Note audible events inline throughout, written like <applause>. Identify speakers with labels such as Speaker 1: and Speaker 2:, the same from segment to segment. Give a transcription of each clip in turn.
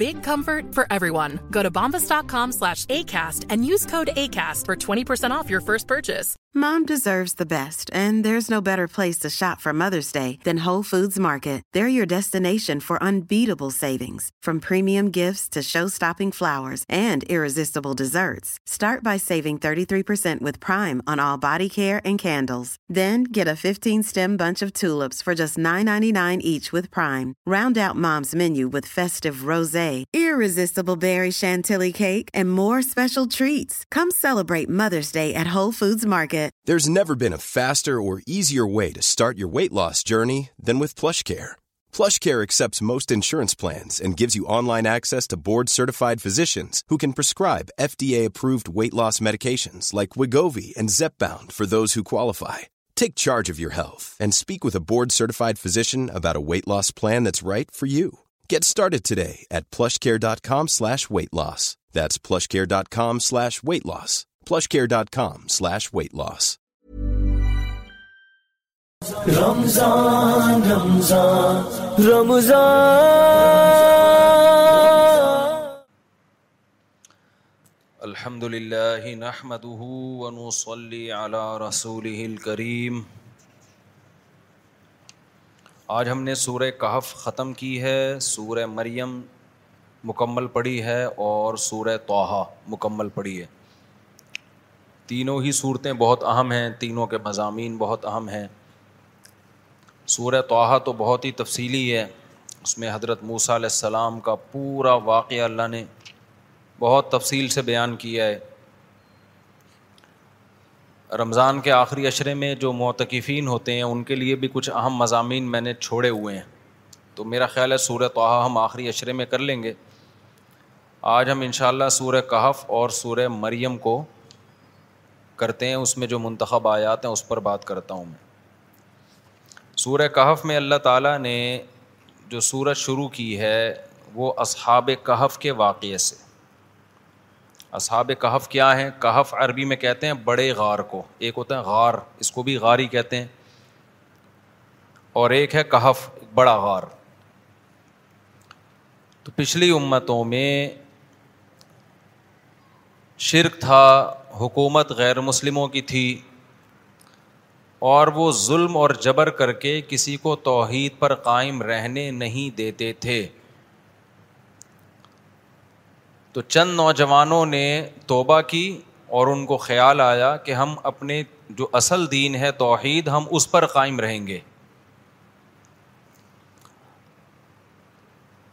Speaker 1: Big comfort for everyone. Go to bombas.com slash ACAST and use code ACAST for 20% off your first purchase.
Speaker 2: Mom deserves the best, and there's no better place to shop for Mother's Day than Whole Foods Market. They're your destination for unbeatable savings, from premium gifts to show-stopping flowers and irresistible desserts. Start by saving 33% with Prime on all body care and candles. Then get a 15-stem bunch of tulips for just $9.99 each with Prime. Round out Mom's menu with festive rosé, irresistible berry chantilly cake, and more special treats. Come celebrate Mother's Day at Whole Foods Market.
Speaker 3: There's never been a faster or easier way to start your weight loss journey than with PlushCare. PlushCare accepts most insurance plans and gives you online access to board-certified physicians who can prescribe FDA-approved weight loss medications like Wigovi and Zepbound for those who qualify. Take charge of your health and speak with a board-certified physician about a weight loss plan that's right for you. Get started today at plushcare.com slash weight loss. That's plushcare.com slash weight loss. plushcare.com slash weight loss.
Speaker 4: Ramzan Ramzan Ramzan
Speaker 5: الحمد لله نحمده ونصلي على رسوله الكريم آج ہم نے سورہ کہف ختم کی ہے، سورہ مریم مکمل پڑھی ہے اور سورہ توحہ مکمل پڑھی ہے۔ تینوں ہی صورتیں بہت اہم ہیں، تینوں کے مضامین بہت اہم ہیں۔ سورہ توحہ تو بہت ہی تفصیلی ہے۔ اس میں حضرت موسیٰ علیہ السلام کا پورا واقعہ اللہ نے بہت تفصیل سے بیان کیا ہے۔ رمضان کے آخری اشرے میں جو معتکفین ہوتے ہیں، ان کے لیے بھی کچھ اہم مضامین میں نے چھوڑے ہوئے ہیں۔ تو میرا خیال ہے سورہ توحہ ہم آخری اشرے میں کر لیں گے۔ آج ہم انشاءاللہ سورہ کہف اور سورہ مریم کو کرتے ہیں، اس میں جو منتخب آیات ہیں، اس پر بات کرتا ہوں میں۔ سورہ کہف میں اللہ تعالیٰ نے جو سورج شروع کی ہے، وہ اصحاب کہف کے واقعے سے۔ اصحاب کہف کیا ہیں؟ کہف عربی میں کہتے ہیں بڑے غار کو۔ ایک ہوتا ہے غار، اس کو بھی غاری کہتے ہیں۔ اور ایک ہے کہف، بڑا غار۔ تو پچھلی امتوں میں شرک تھا، حکومت غیر مسلموں کی تھی۔ اور وہ ظلم اور جبر کر کے کسی کو توحید پر قائم رہنے نہیں دیتے تھے۔ تو چند نوجوانوں نے توبہ کی اور ان کو خیال آیا کہ ہم اپنے جو اصل دین ہے توحید، ہم اس پر قائم رہیں گے۔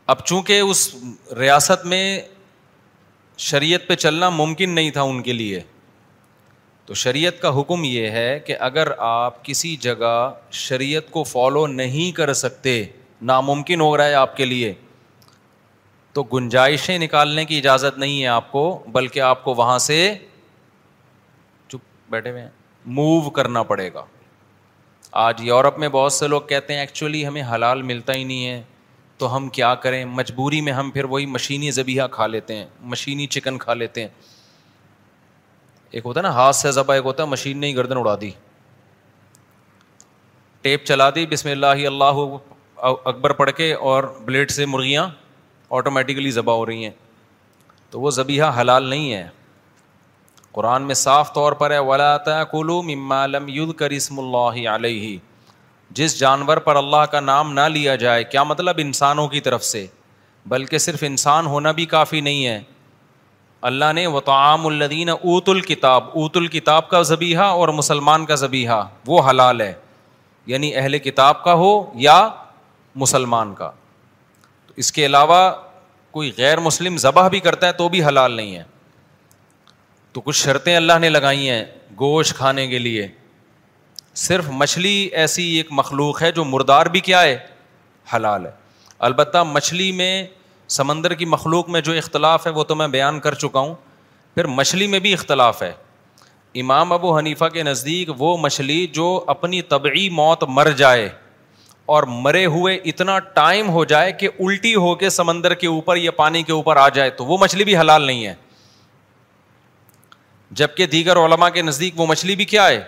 Speaker 5: اب چونکہ اس ریاست میں شریعت پہ چلنا ممکن نہیں تھا ان کے لیے، تو شریعت کا حکم یہ ہے کہ اگر آپ کسی جگہ شریعت کو فالو نہیں کر سکتے، ناممکن ہو رہا ہے آپ کے لیے۔ تو گنجائشیں نکالنے کی اجازت نہیں ہے آپ کو، بلکہ آپ کو وہاں سے چپ بیٹھے ہوئے ہیں موو کرنا پڑے گا۔ آج یورپ میں بہت سے لوگ کہتے ہیں ایکچولی ہمیں حلال ملتا ہی نہیں ہے، تو ہم کیا کریں؟ مجبوری میں ہم پھر وہی مشینی ذبیحہ کھا لیتے ہیں، مشینی چکن کھا لیتے ہیں۔ ایک ہوتا ہے نا، ہاتھ سے ذبح ایک ہوتا ہے، مشین نے ہی گردن اڑا دی۔ ٹیپ چلا دی، بسم اللہ اللہ اکبر پڑھ کے اور بلیڈ سے مرغیاں۔ آٹومیٹیکلی ذبح ہو رہی ہیں۔ تو وہ ذبیحہ حلال نہیں ہے۔ قرآن میں صاف طور پر ہے، ولا کلو ممالم ید کر اسم اللہ علیہ جس جانور پر اللہ کا نام نہ لیا جائے، کیا مطلب انسانوں کی طرف سے؟ بلکہ صرف انسان ہونا بھی کافی نہیں ہے۔ اللہ نے و تعام الدین اوت الکتاب اوت الکتاب کا ذبیحہ اور مسلمان کا ذبیحہ، وہ حلال ہے۔ یعنی اہل کتاب کا ہو یا مسلمان کا۔ تو اس کے علاوہ کوئی غیر مسلم ذبح بھی کرتا ہے تو بھی حلال نہیں ہے۔ تو کچھ شرطیں اللہ نے لگائی ہیں گوشت کھانے کے لیے۔ صرف مچھلی ایسی ایک مخلوق ہے جو مردار بھی کیا ہے؟ حلال ہے۔ البتہ مچھلی میں سمندر کی مخلوق میں جو اختلاف ہے وہ تو میں بیان کر چکا ہوں۔ پھر مچھلی میں بھی اختلاف ہے۔ امام ابو حنیفہ کے نزدیک وہ مچھلی جو اپنی طبعی موت مر جائے۔ اور مرے ہوئے اتنا ٹائم ہو جائے کہ الٹی ہو کے سمندر کے اوپر یا پانی کے اوپر آ جائے تو وہ مچھلی بھی حلال نہیں ہے۔ جبکہ دیگر علماء کے نزدیک وہ مچھلی بھی کیا ہے؟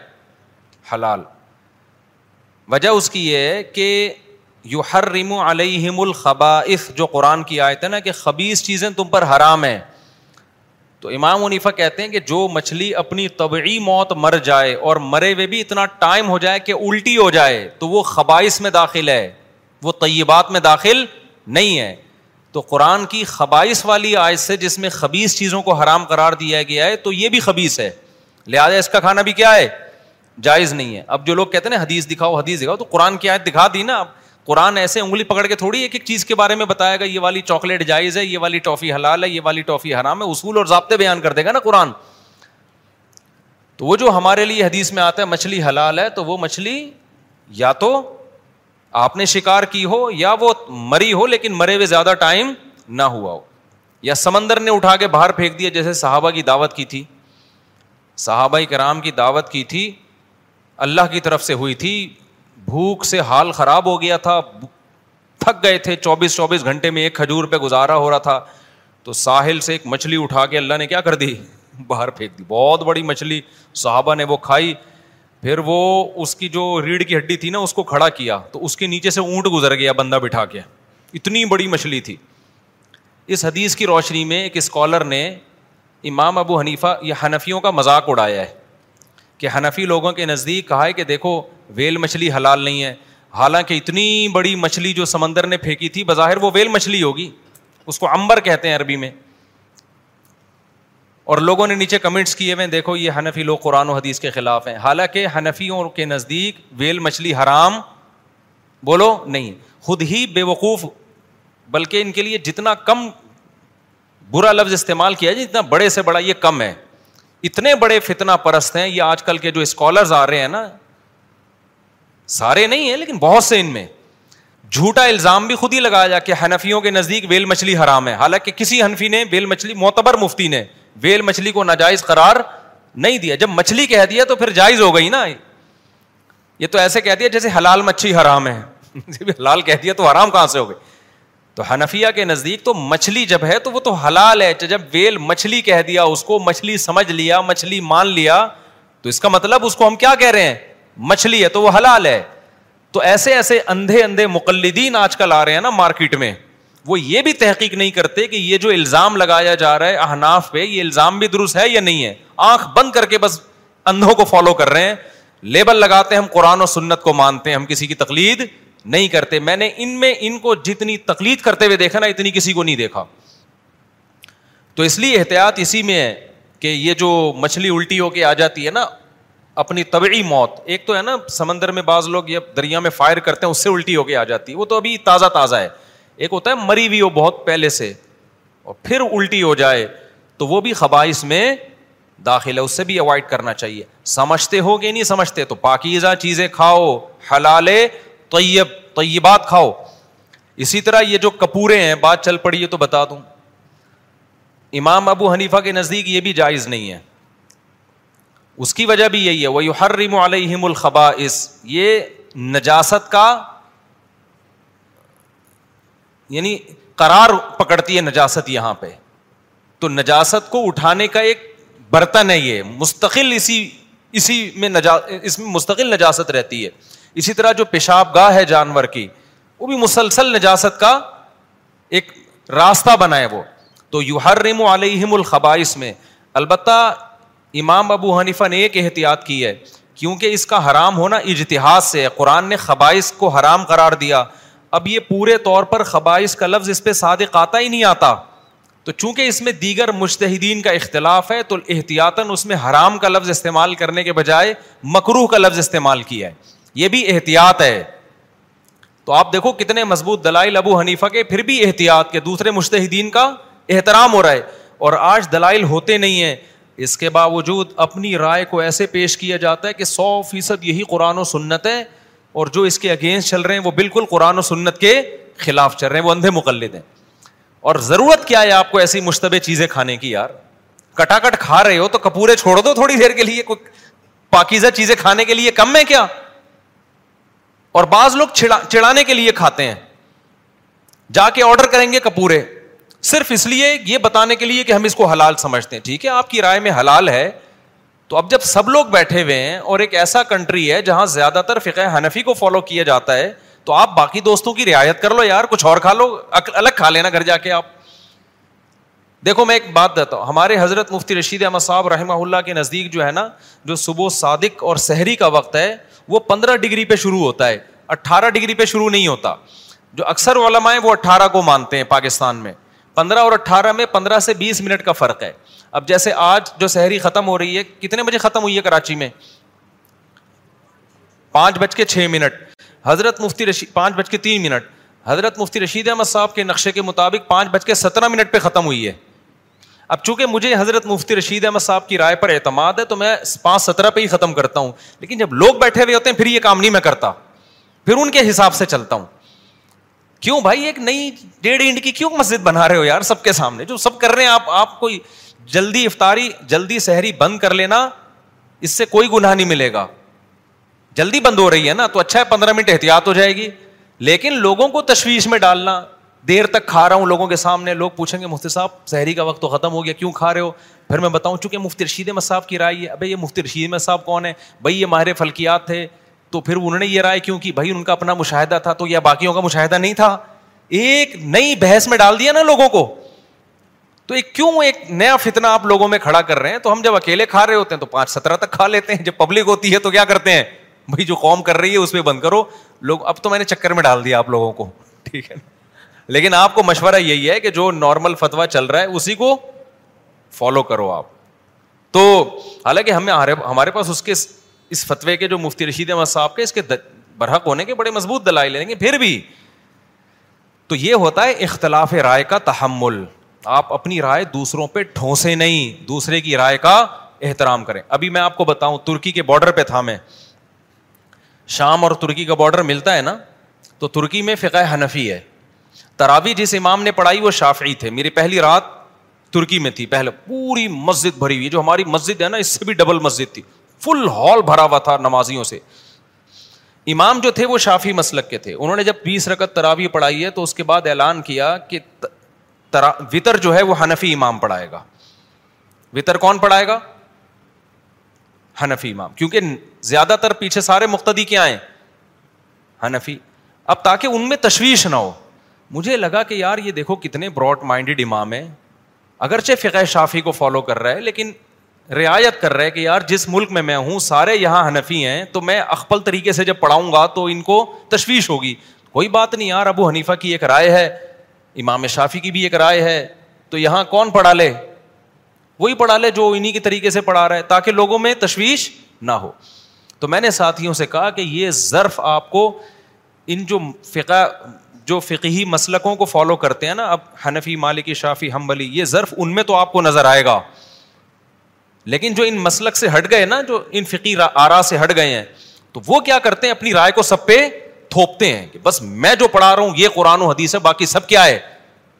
Speaker 5: حلال۔ وجہ اس کی یہ ہے کہ یو ہر ریمو علیہم الخباف جو قرآن کی آیت ہے نا کہ خبیص چیزیں تم پر حرام ہیں۔ تو امام منیفا کہتے ہیں کہ جو مچھلی اپنی طبعی موت مر جائے اور مرے ہوئے بھی اتنا ٹائم ہو جائے کہ الٹی ہو جائے، تو وہ خبائش میں داخل ہے، وہ طیبات میں داخل نہیں ہے۔ تو قرآن کی خبائش والی آیت سے جس میں خبیص چیزوں کو حرام قرار دیا گیا ہے، تو یہ بھی خبیص ہے۔ لہٰذا اس کا کھانا بھی کیا ہے؟ جائز نہیں ہے۔ اب جو لوگ کہتے ہیں نا، حدیث دکھاؤ حدیث دکھاؤ، تو قرآن کی آیت دکھا دی نا اب قرآن ایسے انگلی پکڑ کے تھوڑی ایک ایک چیز کے بارے میں بتائے گا، یہ والی چاکلیٹ جائز ہے، یہ والی ٹافی حلال ہے، یہ والی ٹافی حرام ہے، اصول اور ضابطے بیان کر دے گا نا قرآن۔ تو وہ جو ہمارے لیے حدیث میں آتا ہے، مچھلی حلال ہے، تو وہ مچھلی یا تو آپ نے شکار کی ہو یا وہ مری ہو، لیکن مرے ہوئے زیادہ ٹائم نہ ہوا ہو۔ یا سمندر نے اٹھا کے باہر پھینک دیا، جیسے صحابہ کی دعوت کی تھی۔ صحابہ کرام کی دعوت کی تھی، اللہ کی طرف سے ہوئی تھی بھوک سے حال خراب ہو گیا تھا، تھک گئے تھے، چوبیس چوبیس گھنٹے میں ایک کھجور پہ گزارا ہو رہا تھا۔ تو ساحل سے ایک مچھلی اٹھا کے اللہ نے کیا کر دی؟ باہر پھینک دی۔ بہت بڑی مچھلی صحابہ نے وہ کھائی۔ پھر وہ اس کی جو ریڑھ کی ہڈی تھی نا، اس کو کھڑا کیا۔ تو اس کے نیچے سے اونٹ گزر گیا بندہ بٹھا کے۔ اتنی بڑی مچھلی تھی۔ اس حدیث کی روشنی میں ایک اسکالر نے امام ابو حنیفہ، یہ حنفیوں کا مذاق اڑایا ہے کہ حنفی لوگوں کے نزدیک کہا ہے کہ دیکھو ویل مچھلی حلال نہیں ہے۔ حالانکہ اتنی بڑی مچھلی جو سمندر نے پھینکی تھی، بظاہر وہ ویل مچھلی ہوگی۔ اس کو امبر کہتے ہیں عربی میں۔ اور لوگوں نے نیچے کمنٹس کیے ہوئے دیکھو یہ حنفی لوگ قرآن و حدیث کے خلاف ہیں۔ حالانکہ حنفیوں کے نزدیک ویل مچھلی حرام، بولو نہیں خود ہی بے وقوف، بلکہ ان کے لیے جتنا کم برا لفظ استعمال کیا جائے جتنا بڑے سے بڑا یہ کم ہے۔ اتنے بڑے فتنا پرست ہیں، یہ آج کل کے جو اسکالرز آ رہے ہیں نا سارے نہیں ہیں، لیکن بہت سے ان میں۔ جھوٹا الزام بھی خود ہی لگایا جا کہ حنفیوں کے نزدیک ویل مچھلی حرام ہے۔ حالانکہ کسی حنفی نے ویل مچھلی، معتبر مفتی نے ویل مچھلی کو ناجائز قرار نہیں دیا۔ جب مچھلی کہہ دیا تو پھر جائز ہو گئی نا۔ یہ تو ایسے کہہ دیا جیسے حلال مچھلی حرام ہے۔ <laughs> حلال کہہ دیا تو حرام کہاں سے ہو گئی تو حنفیہ کے نزدیک تو مچھلی جب ہے تو وہ تو حلال ہے۔ جب ویل مچھلی کہہ دیا، اس کو مچھلی سمجھ لیا، مچھلی مان لیا، تو اس کا مطلب اس کو ہم کیا کہہ رہے ہیں؟ مچھلی ہے تو وہ حلال ہے۔ تو ایسے ایسے اندھے اندھے مقلدین آج کل آ رہے ہیں نا مارکیٹ میں۔ وہ یہ بھی تحقیق نہیں کرتے کہ یہ جو الزام لگایا جا رہا ہے احناف پہ، یہ الزام بھی درست ہے یا نہیں ہے؟ آنکھ بند کر کے بس اندھوں کو فالو کر رہے ہیں۔ لیبل لگاتے ہیں، ہم قرآن و سنت کو مانتے ہیں، ہم کسی کی تقلید نہیں کرتے۔ میں نے ان میں ان کو جتنی تکلیف کرتے ہوئے دیکھا نا، اتنی کسی کو نہیں دیکھا۔ تو اس لیے احتیاط اسی میں ہے کہ یہ جو مچھلی الٹی ہو کے آ جاتی ہے نا اپنی طبعی موت۔ ایک تو ہے نا، سمندر میں بعض لوگ یہ دریا میں فائر کرتے ہیں، اس سے الٹی ہو کے آ جاتی۔ ہے وہ تو ابھی تازہ تازہ ہے۔ ایک ہوتا ہے، مری ہوئی ہو بہت پہلے سے اور پھر الٹی ہو جائے، تو وہ بھی خبائش میں داخل ہے، اس سے بھی اوائڈ کرنا چاہیے۔ سمجھتے ہو کہ نہیں سمجھتے، تو پاکیزہ چیزیں کھاؤ حلال طیب، طیبات کھاؤ۔ اسی طرح یہ جو کپورے ہیں، بات چل پڑی ہے تو بتا دوں۔ امام ابو حنیفہ کے نزدیک یہ بھی جائز نہیں ہے۔ اس کی وجہ بھی یہی ہے۔ وہ ہر ریم علیہم الخبا یہ نجاست کا یعنی قرار پکڑتی ہے نجاست یہاں پہ۔ تو نجاست کو اٹھانے کا ایک برتن ہے یہ۔ مستقل اسی اسی میں نجا، اس میں مستقل نجاست رہتی ہے۔ اسی طرح جو پیشاب گاہ ہے جانور کی، وہ بھی مسلسل نجاست کا ایک راستہ بنا ہے وہ۔ تو یو ہر علیہم الخبائش میں، البتہ امام ابو حنیفہ نے ایک احتیاط کی ہے، کیونکہ اس کا حرام ہونا اجتہاد سے ہے۔ قرآن نے خبائش کو حرام قرار دیا۔ اب یہ پورے طور پر خبائش کا لفظ اس پہ صادق آتا ہی نہیں آتا۔ تو چونکہ اس میں دیگر مشتحدین کا اختلاف ہے، تو احتیاطاً اس میں حرام کا لفظ استعمال کرنے کے بجائے مکروح کا لفظ استعمال کیا ہے۔ یہ بھی احتیاط ہے۔ تو آپ دیکھو کتنے مضبوط دلائل ابو حنیفہ کے، پھر بھی احتیاط کے۔ دوسرے مشتحدین کا احترام ہو رہا ہے۔ اور آج دلائل ہوتے نہیں ہیں۔ اس کے باوجود اپنی رائے کو ایسے پیش کیا جاتا ہے کہ سو فیصد یہی قرآن و سنت ہے اور جو اس کے اگینسٹ چل رہے ہیں وہ بالکل قرآن و سنت کے خلاف چل رہے ہیں، وہ اندھے مقلد ہیں۔ اور ضرورت کیا ہے آپ کو ایسی مشتبہ چیزیں کھانے کی یار؟ کٹا کٹ کھا رہے ہو تو کپورے چھوڑ دو تھوڑی دیر کے لیے، کوئی پاکیزہ چیزیں کھانے کے لیے کم ہے کیا؟ اور بعض لوگ چڑھانے کے لیے کھاتے ہیں۔ جا کے آرڈر کریں گے کپورے۔ صرف اس لیے یہ بتانے کے لیے کہ ہم اس کو حلال سمجھتے ہیں۔ ٹھیک ہے، آپ کی رائے میں حلال ہے۔ تو اب جب سب لوگ بیٹھے ہوئے ہیں اور ایک ایسا کنٹری ہے جہاں زیادہ تر فقہ حنفی کو فالو کیا جاتا ہے، تو آپ باقی دوستوں کی رعایت کر لو یار، کچھ اور کھا لو الگ کھا لینا گھر جا کے آپ۔ دیکھو، میں ایک بات دیتا ہوں۔ ہمارے حضرت مفتی رشید احمد صاحب رحمہ اللہ کے نزدیک جو ہے نا، جو صبح صادق اور سحری کا وقت ہے، وہ پندرہ ڈگری پہ شروع ہوتا ہے۔ اٹھارہ ڈگری پہ شروع نہیں ہوتا۔ جو اکثر علماء ہیں، وہ اٹھارہ کو مانتے ہیں پاکستان میں۔ پندرہ اور اٹھارہ میں پندرہ سے بیس منٹ کا فرق ہے۔ اب جیسے آج جو سحری ختم ہو رہی ہے، کتنے بجے ختم ہوئی ہے کراچی میں؟ پانچ بج کے چھ منٹ۔ حضرت مفتی رشید پانچ بج کے تین منٹ۔ حضرت مفتی رشید احمد صاحب کے نقشے کے مطابق پانچ بج کے سترہ منٹ پہ ختم ہوئی ہے۔ اب چونکہ مجھے حضرت مفتی رشید احمد صاحب کی رائے پر اعتماد ہے، تو میں پانچ سترہ پہ ہی ختم کرتا ہوں۔ لیکن جب لوگ بیٹھے ہوئے ہوتے ہیں، پھر یہ کام نہیں میں کرتا۔ پھر ان کے حساب سے چلتا ہوں۔ کیوں بھائی ایک نئی ڈیڑھ انڈ کی کیوں مسجد بنا رہے ہو یار سب کے سامنے؟ جو سب کر رہے ہیں، آپ آپ کوئی جلدی افطاری، جلدی سحری بند کر لینا، اس سے کوئی گناہ نہیں ملے گا۔ جلدی بند ہو رہی ہے نا، تو اچھا ہے، پندرہ منٹ احتیاط ہو جائے گی۔ لیکن لوگوں کو تشویش میں ڈالنا، دیر تک کھا رہا ہوں لوگوں کے سامنے۔ لوگ پوچھیں گے، مفتی صاحب، سحری کا وقت تو ختم ہو گیا، کیوں کھا رہے ہو؟ پھر میں بتاؤں، چونکہ مفتی رشید صاحب کی رائے ہے، ابھی یہ مفتی رشید صاحب کون ہے بھائی یہ ماہر فلکیات تھے۔ تو پھر انہوں نے یہ رائے کیوں کی؟ بھائی ان کا اپنا مشاہدہ تھا تو یا باقیوں کا مشاہدہ نہیں تھا۔ ایک نئی بحث میں ڈال دیا نا لوگوں کو۔ تو ایک کیوں ایک نیا فتنا آپ لوگوں میں کھڑا کر رہے ہیں؟ تو ہم جب اکیلے کھا رہے ہوتے ہیں تو پانچ سترہ تک کھا لیتے ہیں۔ جب پبلک ہوتی ہے تو کیا کرتے ہیں؟ بھائی جو قوم کر رہی ہے اس پہ بند کرو۔ لوگ، اب تو میں نے چکر میں ڈال دیا آپ لوگوں کو۔ ٹھیک ہے۔ نا لیکن آپ کو مشورہ یہی ہے کہ جو نارمل فتوا چل رہا ہے اسی کو فالو کرو آپ۔ تو حالانکہ ہمیں ہمارے پاس اس کے اس فتوے کے جو مفتی رشید احمد صاحب کے، اس کے برحق ہونے کے بڑے مضبوط دلائی لیں گے، پھر بھی تو یہ ہوتا ہے اختلاف رائے کا تحمل۔ آپ اپنی رائے دوسروں پہ ٹھونسے نہیں، دوسرے کی رائے کا احترام کریں۔ ابھی میں آپ کو بتاؤں، ترکی کے بارڈر پہ تھا میں۔ شام اور ترکی کا بارڈر ملتا ہے نا، تو ترکی میں فقہ حنفی ہے۔ تراوی جس امام نے پڑھائی، وہ شافعی تھے۔ میری پہلی رات ترکی میں تھی، پہلے پوری مسجد بھری ہوئی جو ہماری مسجد ہے نا، اس سے بھی ڈبل مسجد تھی۔ فل ہال بھرا ہوا تھا نمازیوں سے۔ امام جو تھے وہ شافی مسلک کے تھے۔ انہوں نے جب بیس رکت تراوی پڑھائی ہے تو اس کے بعد اعلان کیا کہ وطر جو ہے وہ حنفی امام پڑھائے گا۔ وطر کون پڑھائے گا؟ حنفی امام۔ کیونکہ زیادہ تر پیچھے سارے مقتدی کیا ہیں؟ حنفی۔ اب تاکہ ان میں تشویش نہ ہو۔ مجھے لگا کہ یار یہ دیکھو کتنے براڈ مائنڈیڈ امام ہے اگرچہ فقہ شافی کو فالو کر رہا ہے، لیکن رعایت کر رہا ہے کہ یار جس ملک میں میں ہوں، سارے یہاں حنفی ہیں، تو میں اخبل طریقے سے جب پڑھاؤں گا تو ان کو تشویش ہوگی۔ کوئی بات نہیں، یار ابو حنیفہ کی ایک رائے ہے، امام شافی کی بھی ایک رائے ہے، تو یہاں کون پڑھا لے؟ وہی پڑھا لے جو انہیں کے طریقے سے پڑھا رہا ہے، تاکہ لوگوں میں تشویش نہ ہو۔ تو میں نے ساتھیوں سے کہا کہ یہ ظرف آپ کو ان جو فقہ، جو فقہی مسلکوں کو فالو کرتے ہیں نا، اب حنفی، مالکی شافی حمبلی یہ ظرف ان میں تو آپ کو نظر آئے گا۔ لیکن جو ان مسلک سے ہٹ گئے نا، جو ان فقی آرا سے ہٹ گئے ہیں، تو وہ کیا کرتے ہیں؟ اپنی رائے کو سب پہ تھوپتے ہیں کہ بس میں جو پڑھا رہا ہوں، یہ قرآن و حدیث ہے، باقی سب کیا ہے؟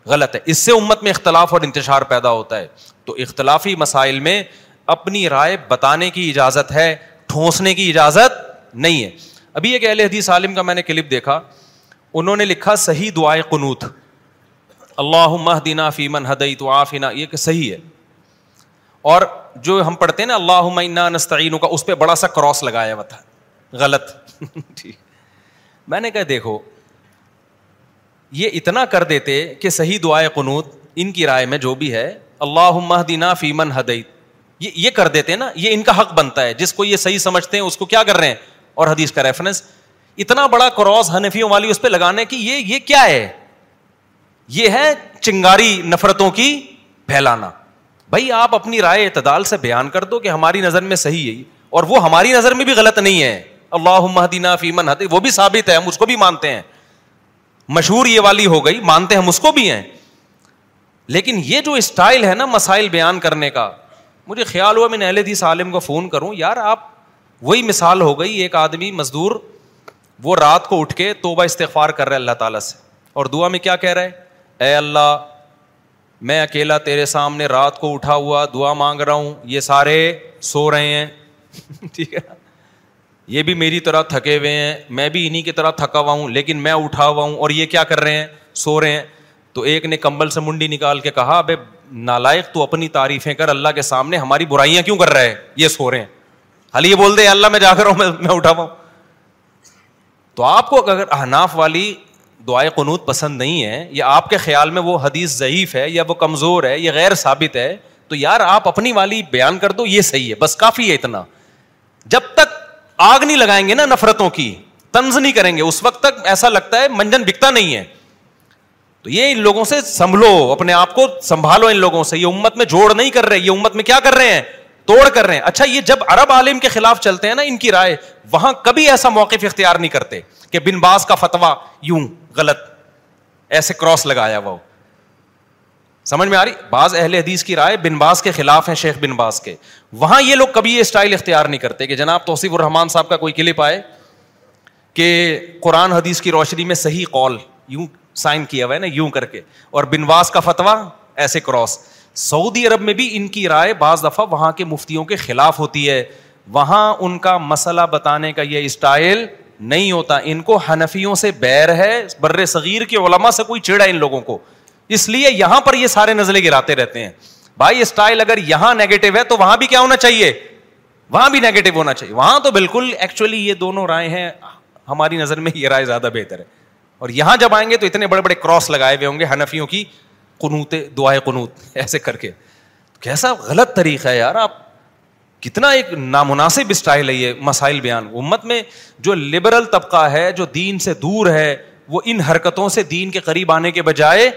Speaker 5: غلط ہے۔ اس سے امت میں اختلاف اور انتشار پیدا ہوتا ہے۔ تو اختلافی مسائل میں اپنی رائے بتانے کی اجازت ہے، ٹھونسنے کی اجازت نہیں ہے۔ ابھی ایک اہل حدیث عالم کا میں نے کلپ دیکھا، انہوں نے لکھا، صحیح دعائے قنوت۔ اللہ مہدینہ فیمن ہدئی تو یہ کہ صحیح ہے۔ اور جو ہم پڑھتے ہیں نا اللہ نستعین کا اس پہ بڑا سا کراس لگایا ہوا تھا۔ غلط۔ <laughs> ٹھیک۔ میں نے کہا، دیکھو، یہ اتنا کر دیتے کہ صحیح دعائے قنوت ان کی رائے میں جو بھی ہے اللہ دینا فیمن حدیت یہ یہ کر دیتے نا، یہ ان کا حق بنتا ہے۔ جس کو یہ صحیح سمجھتے ہیں، اس کو کیا کر رہے ہیں؟ اور حدیث کا ریفرنس اتنا بڑا کراس حنفیوں والی اس پہ لگانے کی، یہ یہ کیا ہے؟ یہ ہے چنگاری نفرتوں کی پھیلانا۔ بھائی آپ اپنی رائے اعتدال سے بیان کر دو کہ ہماری نظر میں صحیح ہے اور وہ ہماری نظر میں بھی غلط نہیں ہے۔ اللہ مہدینہ فیمن حد وہ بھی ثابت ہے، ہم اس کو بھی مانتے ہیں۔ مشہور یہ والی ہو گئی، مانتے ہم اس کو بھی ہیں۔ لیکن یہ جو اسٹائل ہے نا مسائل بیان کرنے کا، مجھے خیال ہوا میں نے حدیث عالم کو فون کروں، یار آپ وہی مثال ہو گئی، ایک آدمی مزدور، وہ رات کو اٹھ کے توبہ استغفار کر رہے اللہ تعالیٰ سے، اور دعا میں کیا کہہ رہے اے اللہ میں اکیلا تیرے سامنے رات کو اٹھا ہوا دعا مانگ رہا ہوں یہ سارے سو رہے ہیں۔ <laughs> ٹھیک ہے۔ یہ بھی میری طرح تھکے ہوئے ہیں میں بھی انہیں کی طرح تھکا ہوا ہوں لیکن میں اٹھا ہوا ہوں اور یہ کیا کر رہے ہیں؟ سو رہے ہیں۔ تو ایک نے کمبل سے منڈی نکال کے کہا ابے نالائق تو اپنی تعریفیں کر اللہ کے سامنے ہماری برائیاں کیوں کر رہے ہیں یہ سو رہے ہیں۔ حال یہ بول دے اللہ میں جا کر ہوں میں اٹھا ہوا ہوں۔ تو آپ کو اگر احناف والی دعائیں قنوت پسند نہیں ہے، یا آپ کے خیال میں وہ حدیث ضعیف ہے، یا وہ کمزور ہے، یا غیر ثابت ہے، تو یار آپ اپنی والی بیان کر دو، یہ صحیح ہے، بس کافی ہے اتنا۔ جب تک آگ نہیں لگائیں گے نا نفرتوں کی تنز نہیں کریں گے، اس وقت تک ایسا لگتا ہے منجن بکتا نہیں ہے۔ تو یہ ان لوگوں سے سنبھلو، اپنے آپ کو سنبھالو ان لوگوں سے، یہ امت میں جوڑ نہیں کر رہے، یہ امت میں کیا کر رہے ہیں؟ توڑ کر رہے ہیں۔ اچھا یہ جب عرب عالم کے خلاف چلتے ہیں نا ان کی رائے، وہاں کبھی ایسا موقف اختیار نہیں کرتے کہ بن باز کا فتوا یوں غلط، ایسے کراس لگایا وہ سمجھ میں آ رہی؟ بعض اہل حدیث کی رائے بن باز کے خلاف ہیں شیخ بن باز کے۔ وہاں یہ لوگ کبھی یہ اسٹائل اختیار نہیں کرتے کہ جناب توصیف الرحمان صاحب کا کوئی کلپ آئے کہ قرآن حدیث کی روشنی میں صحیح قول یوں سائن کیا ہوا ہے نا، یوں کر کے۔ اور بن باز کا فتوا ایسے کراس۔ سعودی عرب میں بھی ان کی رائے بعض دفعہ وہاں کے مفتیوں کے خلاف ہوتی ہے۔ وہاں ان کا مسئلہ بتانے کا یہ اسٹائل نہیں ہوتا۔ ان کو حنفیوں سے بیر ہے، بر صغیر کے علما سے کوئی چڑا ان لوگوں کو۔ اس لیے یہاں پر یہ سارے نزلے گراتے رہتے ہیں۔ بھائی اسٹائل اگر یہاں نیگیٹو ہے تو وہاں بھی کیا ہونا چاہیے؟ وہاں بھی نیگیٹو ہونا چاہیے۔ وہاں تو بالکل ایکچولی یہ دونوں رائے ہیں۔ ہماری نظر میں یہ رائے زیادہ بہتر ہے۔ اور یہاں جب آئیں گے تو اتنے بڑے بڑے کراس لگائے ہوئے ہوں گے حنفیوں کی۔ قنوت دعائیں قنوت، ایسے کر کے۔ کیسا غلط طریقہ ہے یار آپ۔ کتنا ایک نامناسب اسٹائل ہے یہ مسائل بیان۔ امت میں جو لبرل طبقہ ہے، جو دین سے دور ہے، وہ ان حرکتوں سے دین کے قریب آنے کے بجائے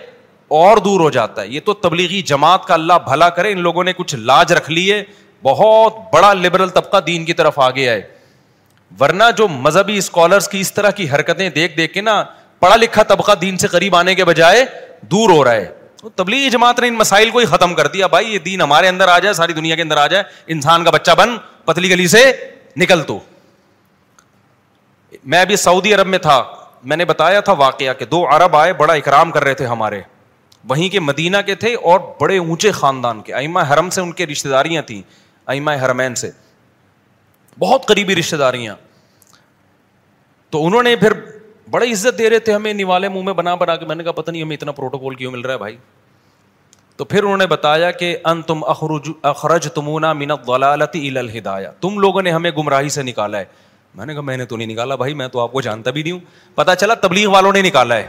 Speaker 5: اور دور ہو جاتا ہے۔ یہ تو تبلیغی جماعت کا اللہ بھلا کرے، ان لوگوں نے کچھ لاج رکھ لی ہے بہت بڑا لبرل طبقہ دین کی طرف آ گیا ہے ورنہ جو مذہبی اسکالرس کی اس طرح کی حرکتیں دیکھ دیکھ کے نا، پڑھا لکھا طبقہ دین سے قریب آنے کے بجائے دور ہو رہا ہے۔ تبلیغی جماعت نے ان مسائل کو ہی ختم کر دیا۔ بھائی، یہ دین ہمارے اندر آ جائے، ساری دنیا کے اندر آ جائے، انسان کا بچہ بن، پتلی گلی سے نکل تو۔ میں ابھی سعودی عرب میں تھا۔ میں نے بتایا تھا واقعہ کہ دو عرب آئے، بڑا اکرام کر رہے تھے ہمارے۔ وہیں کے مدینہ کے تھے اور بڑے اونچے خاندان کے۔ ایما حرم سے ان کے رشتے داریاں تھیں ایما حرمین سے۔ بہت قریبی رشتے داریاں۔ تو انہوں نے پھر بڑی عزت دے رہے تھے ہمیں، نوالے منہ میں بنا بنا کے۔ میں نے کہا، پتہ نہیں ہمیں اتنا پروٹوکول کیوں مل رہا ہے بھائی۔ تو پھر انہوں نے بتایا کہ ان تم اخرج اخرج تمونا منت ولالتی الہدایا تم لوگوں نے ہمیں گمراہی سے نکالا ہے۔ میں نے کہا، میں نے تو نہیں نکالا بھائی، میں تو آپ کو جانتا بھی نہیں ہوں۔ پتا چلا تبلیغ والوں نے نکالا ہے۔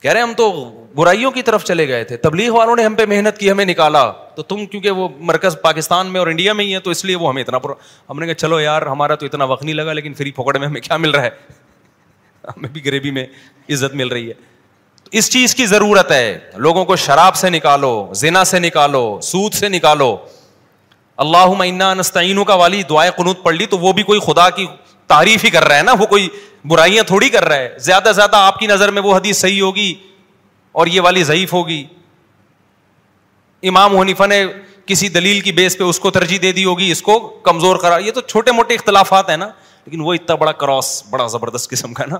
Speaker 5: کہہ رہے ہم تو برائیوں کی طرف چلے گئے تھے۔ تبلیغ والوں نے ہم پہ محنت کی، ہمیں نکالا۔ تو تم کیونکہ وہ مرکز پاکستان میں اور انڈیا میں ہی ہے تو اس لیے وہ ہمیں اتنا پر... ہم نے کہا، چلو یار، ہمارا تو اتنا وقت نہیں لگا، لیکن فری پکڑ میں ہمیں کیا مل رہا ہے؟ ہمیں بھی غریبی میں عزت مل رہی ہے۔ اس چیز کی ضرورت ہے، لوگوں کو شراب سے نکالو، زنا سے نکالو، سود سے نکالو۔ اللہ معینہ نستعینوں کا والی دعائیں قنوت پڑھ لی تو وہ بھی کوئی خدا کی تعریف ہی کر رہا ہے نا، وہ کوئی برائیاں تھوڑی کر رہا ہے۔ زیادہ سے زیادہ آپ کی نظر میں وہ حدیث صحیح ہوگی اور یہ والی ضعیف ہوگی۔ امام حنیفہ نے کسی دلیل کی بیس پہ اس کو ترجیح دے دی ہوگی، اس کو کمزور کرا یہ تو چھوٹے موٹے اختلافات ہیں نا، لیکن وہ اتنا بڑا کراس، بڑا زبردست قسم کا نا۔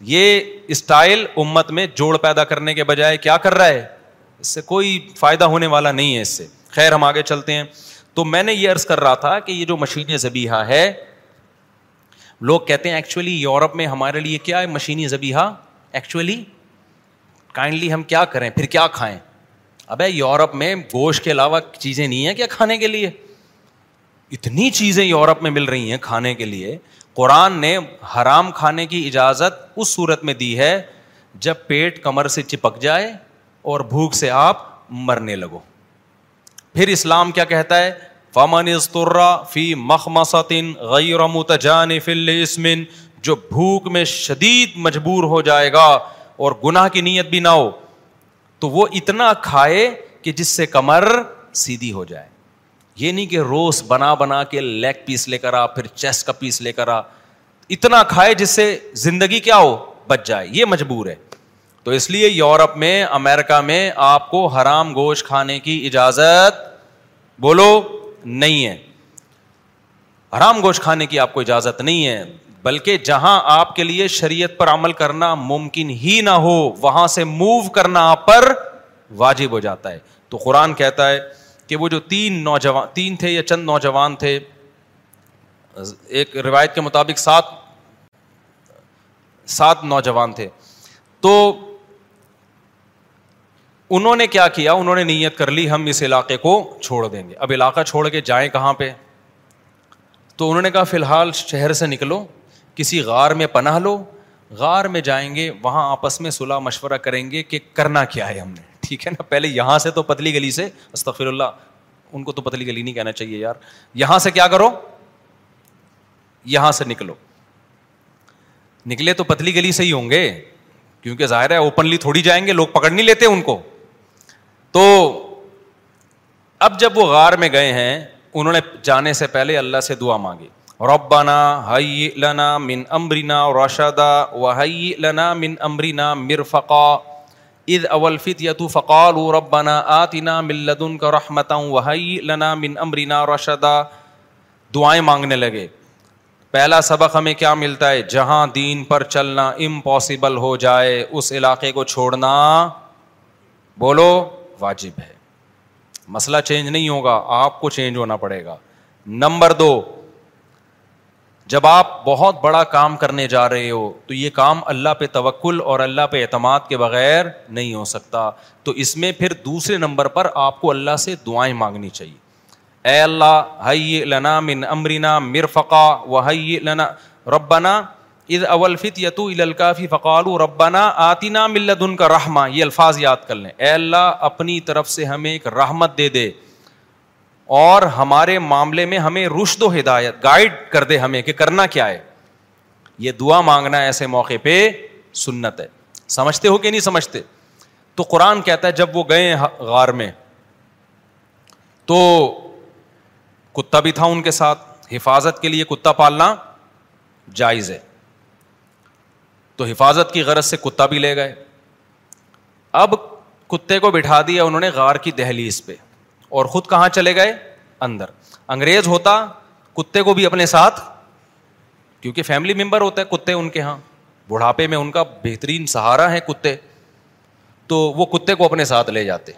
Speaker 5: یہ اسٹائل امت میں جوڑ پیدا کرنے کے بجائے کیا کر رہا ہے؟ اس سے کوئی فائدہ ہونے والا نہیں ہے اس سے۔ خیر، ہم آگے چلتے ہیں۔ تو میں نے یہ عرض کر رہا تھا کہ یہ جو مشین زبیحہ ہے، لوگ کہتے ہیں ایکچولی یورپ میں ہمارے لیے کیا ہے مشینی زبیحہ ایکچولی کائنڈلی ہم کیا کریں، پھر کیا کھائیں؟ اب یورپ میں گوشت کے علاوہ چیزیں نہیں ہیں کیا کھانے کے لیے؟ اتنی چیزیں یورپ میں مل رہی ہیں کھانے کے لیے۔ قرآن نے حرام کھانے کی اجازت اس صورت میں دی ہے جب پیٹ کمر سے چپک جائے اور بھوک سے آپ مرنے لگو۔ پھر اسلام کیا کہتا ہے؟ فمن استرا فی مخمسن غیر متجان فل اسمن جو بھوک میں شدید مجبور ہو جائے گا اور گناہ کی نیت بھی نہ ہو تو وہ اتنا کھائے کہ جس سے کمر سیدھی ہو جائے۔ یہ نہیں کہ روز بنا بنا کے لیگ پیس لے کر آ، پھر چیسٹ کا پیس لے کر آ۔ اتنا کھائے جس سے زندگی کیا ہو، بچ جائے۔ یہ مجبور ہے۔ تو اس لیے یورپ میں امیرکا میں آپ کو حرام گوشت کھانے کی اجازت بولو نہیں ہے۔ حرام گوشت کھانے کی آپ کو اجازت نہیں ہے۔ بلکہ جہاں آپ کے لیے شریعت پر عمل کرنا ممکن ہی نہ ہو، وہاں سے موو کرنا آپ پر واجب ہو جاتا ہے۔ تو قرآن کہتا ہے کہ وہ جو تین نوجوان، تین تھے یا چند نوجوان تھے، ایک روایت کے مطابق سات سات نوجوان تھے۔ تو انہوں نے کیا کیا؟ انہوں نے نیت کر لی، ہم اس علاقے کو چھوڑ دیں گے۔ اب علاقہ چھوڑ کے جائیں کہاں پہ؟ تو انہوں نے کہا، فی الحال شہر سے نکلو۔ کسی غار میں پناہ لو، غار میں جائیں گے، وہاں آپس میں صلاح مشورہ کریں گے کہ کرنا کیا ہے ہم نے۔ ٹھیک ہے نا؟ پہلے یہاں سے تو پتلی گلی سے استغفر اللہ ان کو تو پتلی گلی نہیں کہنا چاہیے یار۔ یہاں سے کیا کرو؟ یہاں سے نکلو۔ نکلے تو پتلی گلی سے ہی ہوں گے، کیونکہ ظاہر ہے اوپنلی تھوڑی جائیں گے، لوگ پکڑ نہیں لیتے ان کو۔ تو اب جب وہ غار میں گئے ہیں، انہوں نے جانے سے پہلے اللہ سے دعا مانگی۔ ربنا ہئی لنا من امرینا رشدا و لنا من امرینا مرفقا. اد اولفت یتو فقال ربنا آتنا ملدن کا رحمتا وحی لنا من امرینا رشدا. دعائیں مانگنے لگے. پہلا سبق ہمیں کیا ملتا ہے؟ جہاں دین پر چلنا امپاسبل ہو جائے، اس علاقے کو چھوڑنا. بولو، واجب ہے. مسئلہ چینج نہیں ہوگا، آپ کو چینج ہونا پڑے گا. نمبر دو جب آپ بہت بڑا کام کرنے جا رہے ہو، تو یہ کام اللہ پہ توکل اور اللہ پہ اعتماد کے بغیر نہیں ہو سکتا۔ تو اس میں پھر دوسرے نمبر پر آپ کو اللہ سے دعائیں مانگنی چاہیے۔ اے اللہ ہئی لنا من امرینا مرفقا و ہئی لنا ربنا اد اولفت یتو الکافی فقال ربنا آتینا ملت کا رحمہ۔ یہ الفاظ یاد کر لیں۔ اے اللہ، اپنی طرف سے ہمیں ایک رحمت دے دے۔ اور ہمارے معاملے میں ہمیں رشد و ہدایت گائڈ کر دے ہمیں کہ کرنا کیا ہے۔ یہ دعا مانگنا ایسے موقع پہ سنت ہے۔ سمجھتے ہو کہ نہیں سمجھتے؟ تو قرآن کہتا ہے جب وہ گئے ہاں غار میں، تو کتا بھی تھا ان کے ساتھ۔ حفاظت کے لیے کتا پالنا جائز ہے۔ تو حفاظت کی غرض سے کتا بھی لے گئے۔ اب کتے کو بٹھا دیا انہوں نے غار کی دہلیز پہ۔ اور خود کہاں چلے گئے؟ اندر۔ انگریز ہوتا، کتے کو بھی اپنے ساتھ، کیونکہ فیملی ممبر ہوتا ہے کتے ان کے یہاں بڑھاپے میں ان کا بہترین سہارا ہے کتے، تو وہ کتے کو اپنے ساتھ لے جاتے۔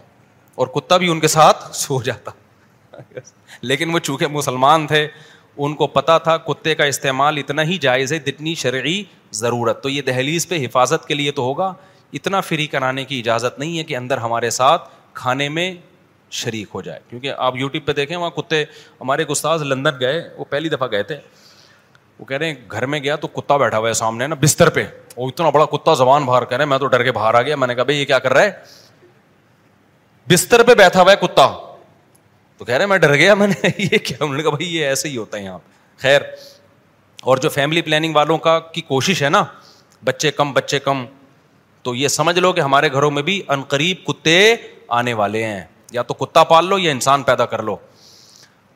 Speaker 5: اور کتا بھی ان کے ساتھ سو جاتا۔ لیکن وہ چونکہ مسلمان تھے، ان کو پتا تھا کتے کا استعمال اتنا ہی جائز ہے، جتنی شرعی ضرورت۔ تو یہ دہلیز پہ حفاظت کے لیے تو ہوگا۔ اتنا فری کرانے کی اجازت نہیں ہے کہ اندر ہمارے ساتھ کھانے میں شریک ہو جائے۔ کیونکہ آپ یوٹیوب پہ دیکھیں، وہاں کتے، ہمارے ایک استاذ لندن گئے، وہ پہلی دفعہ گئے تھے۔ وہ کہہ رہے ہیں، گھر میں گیا تو کتا بیٹھا ہوا ہے سامنے نا، بستر پہ۔ وہ اتنا بڑا کتا زبان باہر کہہ رہے میں تو ڈر کے باہر آ گیا۔ میں نے کہا، بھائی، یہ کیا کر رہا ہے؟ بستر پہ بیٹھا ہوا ہے کتا۔ تو کہہ رہے میں ڈر گیا، میں نے <laughs> یہ کیا؟ انہوں نے کہا، بھائی، یہ ایسے ہی ہوتا ہے یہاں خیر۔ اور جو فیملی پلاننگ والوں کا کی کوشش ہے نا، بچے کم بچے کم، تو یہ سمجھ لو کہ ہمارے گھروں میں بھی عنقریب کتے آنے والے ہیں۔ یا تو کتا پال لو یا انسان پیدا کر لو۔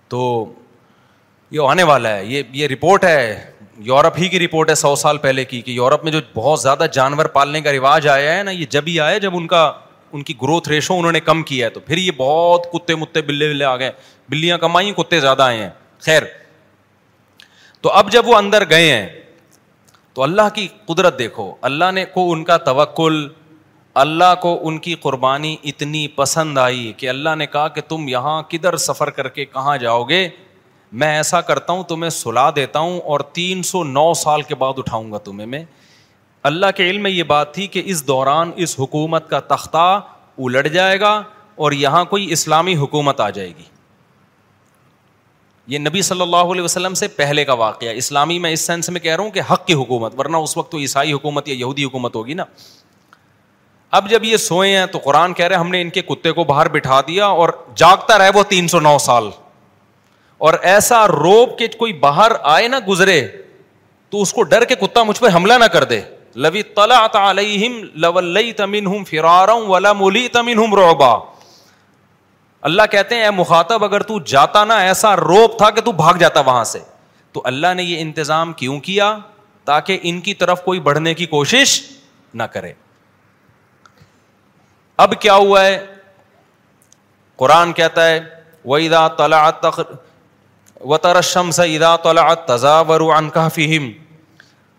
Speaker 5: تو یہ آنے والا ہے، یہ یہ رپورٹ ہے۔ یورپ ہی کی رپورٹ ہے سو سال پہلے کی، کہ یورپ میں جو بہت زیادہ جانور پالنے کا رواج آیا ہے نا، یہ جب ہی آیا، جب ان کا، ان کی گروتھ ریشو انہوں نے کم کیا ہے، تو پھر یہ بہت کتے متے بلے بلے آ گئے۔ بلیاں کم آئی کتے زیادہ آئے ہیں۔ خیر۔ تو اب جب وہ اندر گئے ہیں، تو اللہ کی قدرت دیکھو۔ اللہ نے کو ان کا توکل اللہ کو ان کی قربانی اتنی پسند آئی کہ اللہ نے کہا کہ تم یہاں کدھر سفر کر کے کہاں جاؤ گے؟ میں ایسا کرتا ہوں، تمہیں سلا دیتا ہوں اور تین سو نو سال کے بعد اٹھاؤں گا تمہیں میں۔ اللہ کے علم میں یہ بات تھی کہ اس دوران اس حکومت کا تختہ الٹ جائے گا اور یہاں کوئی اسلامی حکومت آ جائے گی۔ یہ نبی صلی اللہ علیہ وسلم سے پہلے کا واقعہ، اسلامی میں اس سینس میں کہہ رہا ہوں کہ حق کی حکومت، ورنہ اس وقت تو عیسائی حکومت یا یہودی حکومت ہوگی نا۔ اب جب یہ سوئے ہیں تو قرآن کہہ رہے ہم نے ان کے کتے کو باہر بٹھا دیا اور جاگتا رہے وہ تین سو نو سال۔ اور ایسا روب کہ کوئی باہر آئے نہ گزرے تو اس کو ڈر کے کتا مجھ پہ حملہ نہ کر دے۔ لوی تلا تمین ہوں فراروں ولا ملی تمین ہوں روبا اللہ کہتے ہیں، اے مخاطب، اگر تو جاتا نا ایسا روب تھا کہ تو بھاگ جاتا وہاں سے۔ تو اللہ نے یہ انتظام کیوں کیا؟ تاکہ ان کی طرف کوئی بڑھنے کی کوشش نہ کرے۔ اب کیا ہوا ہے؟ قرآن کہتا ہے وہ ادا طلع و ترشم سے ادا طلع تضاور عن کافیم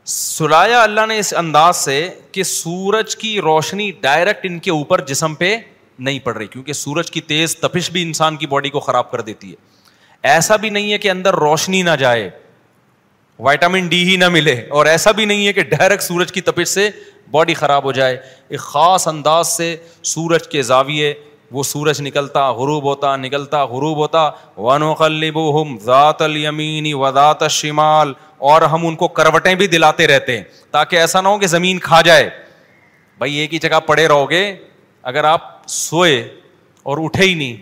Speaker 5: سلایا اللہ نے اس انداز سے کہ سورج کی روشنی ڈائریکٹ ان کے اوپر جسم پہ نہیں پڑ رہی، کیونکہ سورج کی تیز تپش بھی انسان کی باڈی کو خراب کر دیتی ہے۔ ایسا بھی نہیں ہے کہ اندر روشنی نہ جائے وائٹامن ڈی ہی نہ ملے، اور ایسا بھی نہیں ہے کہ ڈائریکٹ سورج کی تپش سے باڈی خراب ہو جائے، ایک خاص انداز سے سورج کے زاویے، وہ سورج نکلتا، غروب ہوتا، نکلتا، غروب ہوتا۔ ون و ذات المینی وزات شمال اور ہم ان کو کروٹیں بھی دلاتے رہتے ہیں، تاکہ ایسا نہ ہو کہ زمین کھا جائے۔ بھائی، ایک ہی جگہ پڑے رہو گے، اگر آپ سوئے اور اٹھے ہی نہیں،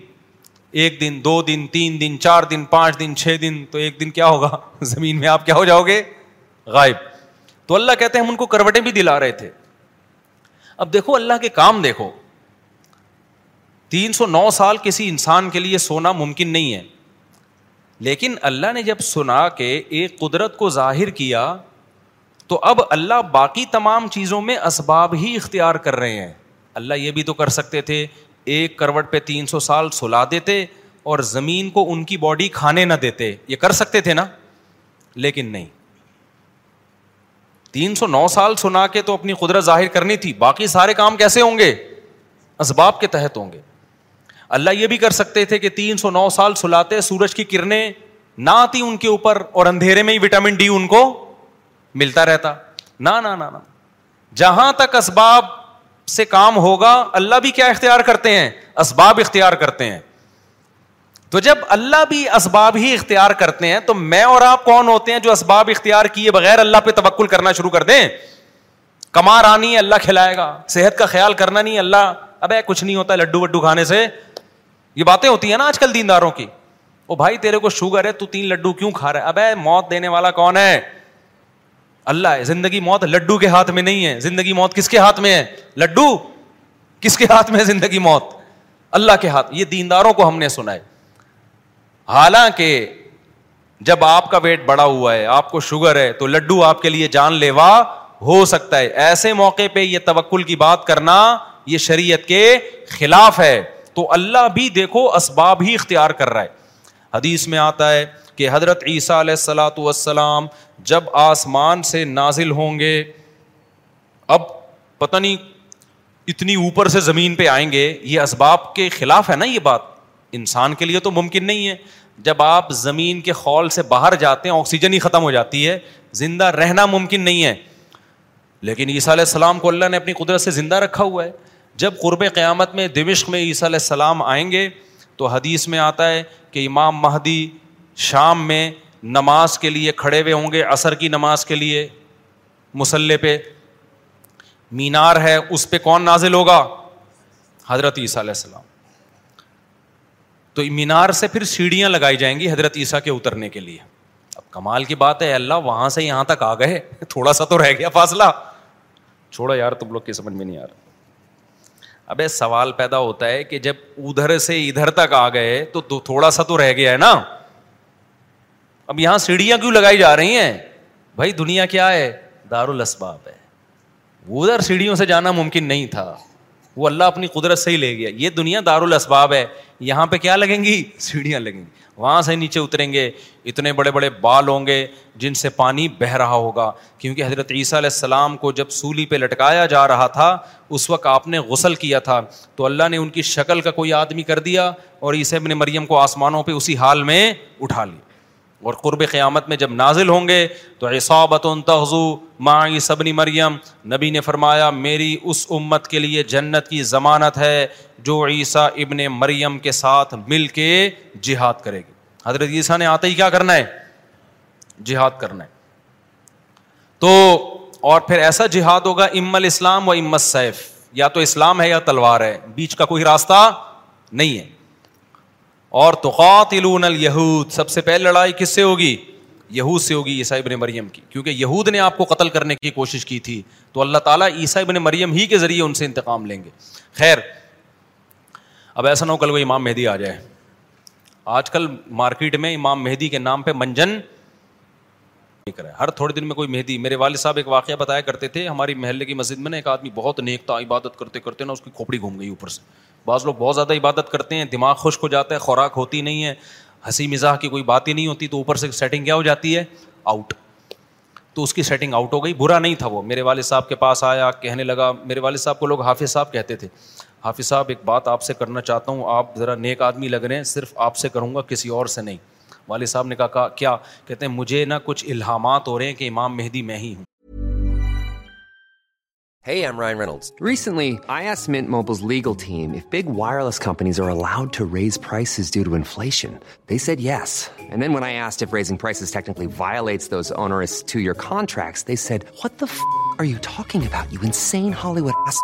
Speaker 5: ایک دن، دو دن، تین دن، چار دن، پانچ دن، چھ دن، تو ایک دن کیا ہوگا؟ <laughs> زمین میں آپ کیا ہو جاؤ گے؟ غائب۔ تو اللہ کہتے ہیں ہم ان کو کروٹیں بھی دلا رہے تھے۔ اب دیکھو اللہ کے کام دیکھو۔ تین سو نو سال کسی انسان کے لیے سونا ممکن نہیں ہے۔ لیکن اللہ نے جب سنا کہ ایک قدرت کو ظاہر کیا، تو اب اللہ باقی تمام چیزوں میں اسباب ہی اختیار کر رہے ہیں۔ اللہ یہ بھی تو کر سکتے تھے، ایک کروٹ پہ تین سو سال سلا دیتے اور زمین کو ان کی باڈی کھانے نہ دیتے۔ یہ کر سکتے تھے نا؟ لیکن نہیں۔ تین سو نو سال سنا کے تو اپنی قدرت ظاہر کرنی تھی۔ باقی سارے کام کیسے ہوں گے؟ اسباب کے تحت ہوں گے۔ اللہ یہ بھی کر سکتے تھے کہ تین سو نو سال سلاتے، سورج کی کرنیں نہ آتی ان کے اوپر اور اندھیرے میں ہی وٹامن ڈی ان کو ملتا رہتا۔ نہ جہاں تک اسباب سے کام ہوگا، اللہ بھی کیا اختیار کرتے ہیں؟ اسباب اختیار کرتے ہیں۔ تو جب اللہ بھی اسباب ہی اختیار کرتے ہیں تو میں اور آپ کون ہوتے ہیں جو اسباب اختیار کیے بغیر اللہ پہ تبکل کرنا شروع کر دیں؟ کمار آنی اللہ کھلائے گا۔ صحت کا خیال کرنا نہیں، اللہ۔ اب کچھ نہیں ہوتا لڈو وڈو کھانے سے۔ یہ باتیں ہوتی ہیں نا آج کل دینداروں کی۔ وہ بھائی، تیرے کو شوگر ہے، تو تین لڈو کیوں کھا رہا ہے؟ اب موت دینے والا کون ہے؟ اللہ ہے، زندگی موت لڈو کے ہاتھ میں نہیں ہے۔ زندگی موت کس کے ہاتھ میں ہے؟ لڈو۔ کس کے ہاتھ میں ہے زندگی موت؟ اللہ کے ہاتھ۔ یہ دینداروں کو ہم نے سنا ہے۔ حالانکہ جب آپ کا ویٹ بڑا ہوا ہے، آپ کو شوگر ہے، تو لڈو آپ کے لیے جان لیوا ہو سکتا ہے۔ ایسے موقع پہ یہ توکل کی بات کرنا یہ شریعت کے خلاف ہے۔ تو اللہ بھی دیکھو اسباب ہی اختیار کر رہا ہے۔ حدیث میں آتا ہے کہ حضرت عیسیٰ علیہ السلاۃ والسلام جب آسمان سے نازل ہوں گے، اب پتہ نہیں اتنی اوپر سے زمین پہ آئیں گے، یہ اسباب کے خلاف ہے نا یہ بات؟ انسان کے لیے تو ممکن نہیں ہے۔ جب آپ زمین کے خول سے باہر جاتے ہیں، آکسیجن ہی ختم ہو جاتی ہے۔ زندہ رہنا ممکن نہیں ہے۔ لیکن عیسیٰ علیہ السلام کو اللہ نے اپنی قدرت سے زندہ رکھا ہوا ہے۔ جب قرب قیامت میں دمشق میں عیسیٰ علیہ السلام آئیں گے، تو حدیث میں آتا ہے کہ امام مہدی شام میں نماز کے لیے کھڑے ہوئے ہوں گے، عصر کی نماز کے لیے مسلح پہ۔ مینار ہے، اس پہ کون نازل ہوگا؟ حضرت عیسیٰ علیہ السلام۔ تو مینار سے پھر سیڑھیاں لگائی جائیں گی حضرت عیسیٰ کے اترنے کے لیے۔ اب کمال کی بات ہے اللہ، وہاں سے یہاں تک آ گئے۔ <laughs> تھوڑا سا تو رہ گیا فاصلہ۔ چھوڑا یار، تم لوگ کی سمجھ میں نہیں آ رہا۔ ابے سوال پیدا ہوتا ہے کہ جب ادھر سے ادھر تک آ گئے تو تھوڑا سا تو رہ گیا ہے نا۔ اب یہاں سیڑھیاں کیوں لگائی جا رہی ہیں؟ بھائی، دنیا کیا ہے؟ دار الاسباب ہے ادھر سیڑھیوں سے جانا ممکن نہیں تھا۔ وہ اللہ اپنی قدرت سے ہی لے گیا۔ یہ دنیا دار الاسباب ہے۔ یہاں پہ کیا لگیں گی؟ سیڑھیاں لگیں گی۔ وہاں سے نیچے اتریں گے۔ اتنے بڑے بڑے بال ہوں گے جن سے پانی بہ رہا ہوگا۔ کیونکہ حضرت عیسیٰ علیہ السلام کو جب سولی پہ لٹکایا جا رہا تھا، اس وقت آپ نے غسل کیا تھا۔ تو اللہ نے ان کی شکل کا کوئی آدمی کر دیا اور عیسیٰ ابن مریم کو آسمانوں پہ اسی حال میں اٹھا لیا۔ اور قرب قیامت میں جب نازل ہوں گے تو عصابت تغزو ماں صبنی مریم۔ نبی نے فرمایا، میری اس امت کے لیے جنت کی ضمانت ہے جو عیسیٰ ابن مریم کے ساتھ مل کے جہاد کرے گی۔ حضرت عیسیٰ نے آتے ہی کیا کرنا ہے؟ جہاد کرنا ہے۔ تو اور پھر ایسا جہاد ہوگا، ام الاسلام و امت سیف یا تو اسلام ہے یا تلوار ہے، بیچ کا کوئی راستہ نہیں ہے۔ اور توقاتلون الیہود، سب سے پہلے لڑائی کس سے ہوگی؟ یہود سے ہوگی عیسائی ابن مریم کی، کیونکہ یہود نے آپ کو قتل کرنے کی کوشش کی تھی۔ تو اللہ تعالیٰ عیسائی ابن مریم ہی کے ذریعے ان سے انتقام لیں گے۔ خیر، اب ایسا نہ ہو کل وہ امام مہدی آ جائے۔ آج کل مارکیٹ میں امام مہدی کے نام پہ منجن نہیں ہر تھوڑے دن میں کوئی مہدی۔ میرے والد صاحب ایک واقعہ بتایا کرتے تھے، ہماری محلے کی مسجد میں نا ایک آدمی بہت نیک تھا عبادت کرتے کرتے نا اس کی کھوپڑی گھوم گئی اوپر سے۔ بعض لوگ بہت زیادہ عبادت کرتے ہیں، دماغ خشک ہو جاتا ہے، خوراک ہوتی نہیں ہے، ہنسی مزاح کی کوئی بات ہی نہیں ہوتی، تو اوپر سے سیٹنگ کیا ہو جاتی ہے؟ آؤٹ تو اس کی سیٹنگ آؤٹ ہو گئی۔ برا نہیں تھا وہ۔ میرے والد صاحب کے پاس آیا، کہنے لگا۔ میرے والد صاحب کو لوگ حافظ صاحب کہتے تھے۔ حافظ صاحب، ایک بات آپ سے کرنا چاہتا ہوں، آپ ذرا نیک آدمی لگ رہے ہیں، صرف آپ سے کروں گا، کسی اور سے نہیں۔ والد صاحب نے کہا کیا کہتے ہیں مجھے نا کچھ الہامات ہو رہے ہیں کہ امام مہدی میں ہی ہوں
Speaker 6: Hey, I'm Ryan Reynolds. Recently, I asked Mint Mobile's legal team if big wireless companies are allowed to raise prices due to inflation. They said yes. And then when I asked if raising prices technically violates those onerous two-year contracts, they said, What the f are you talking about, you insane Hollywood ass?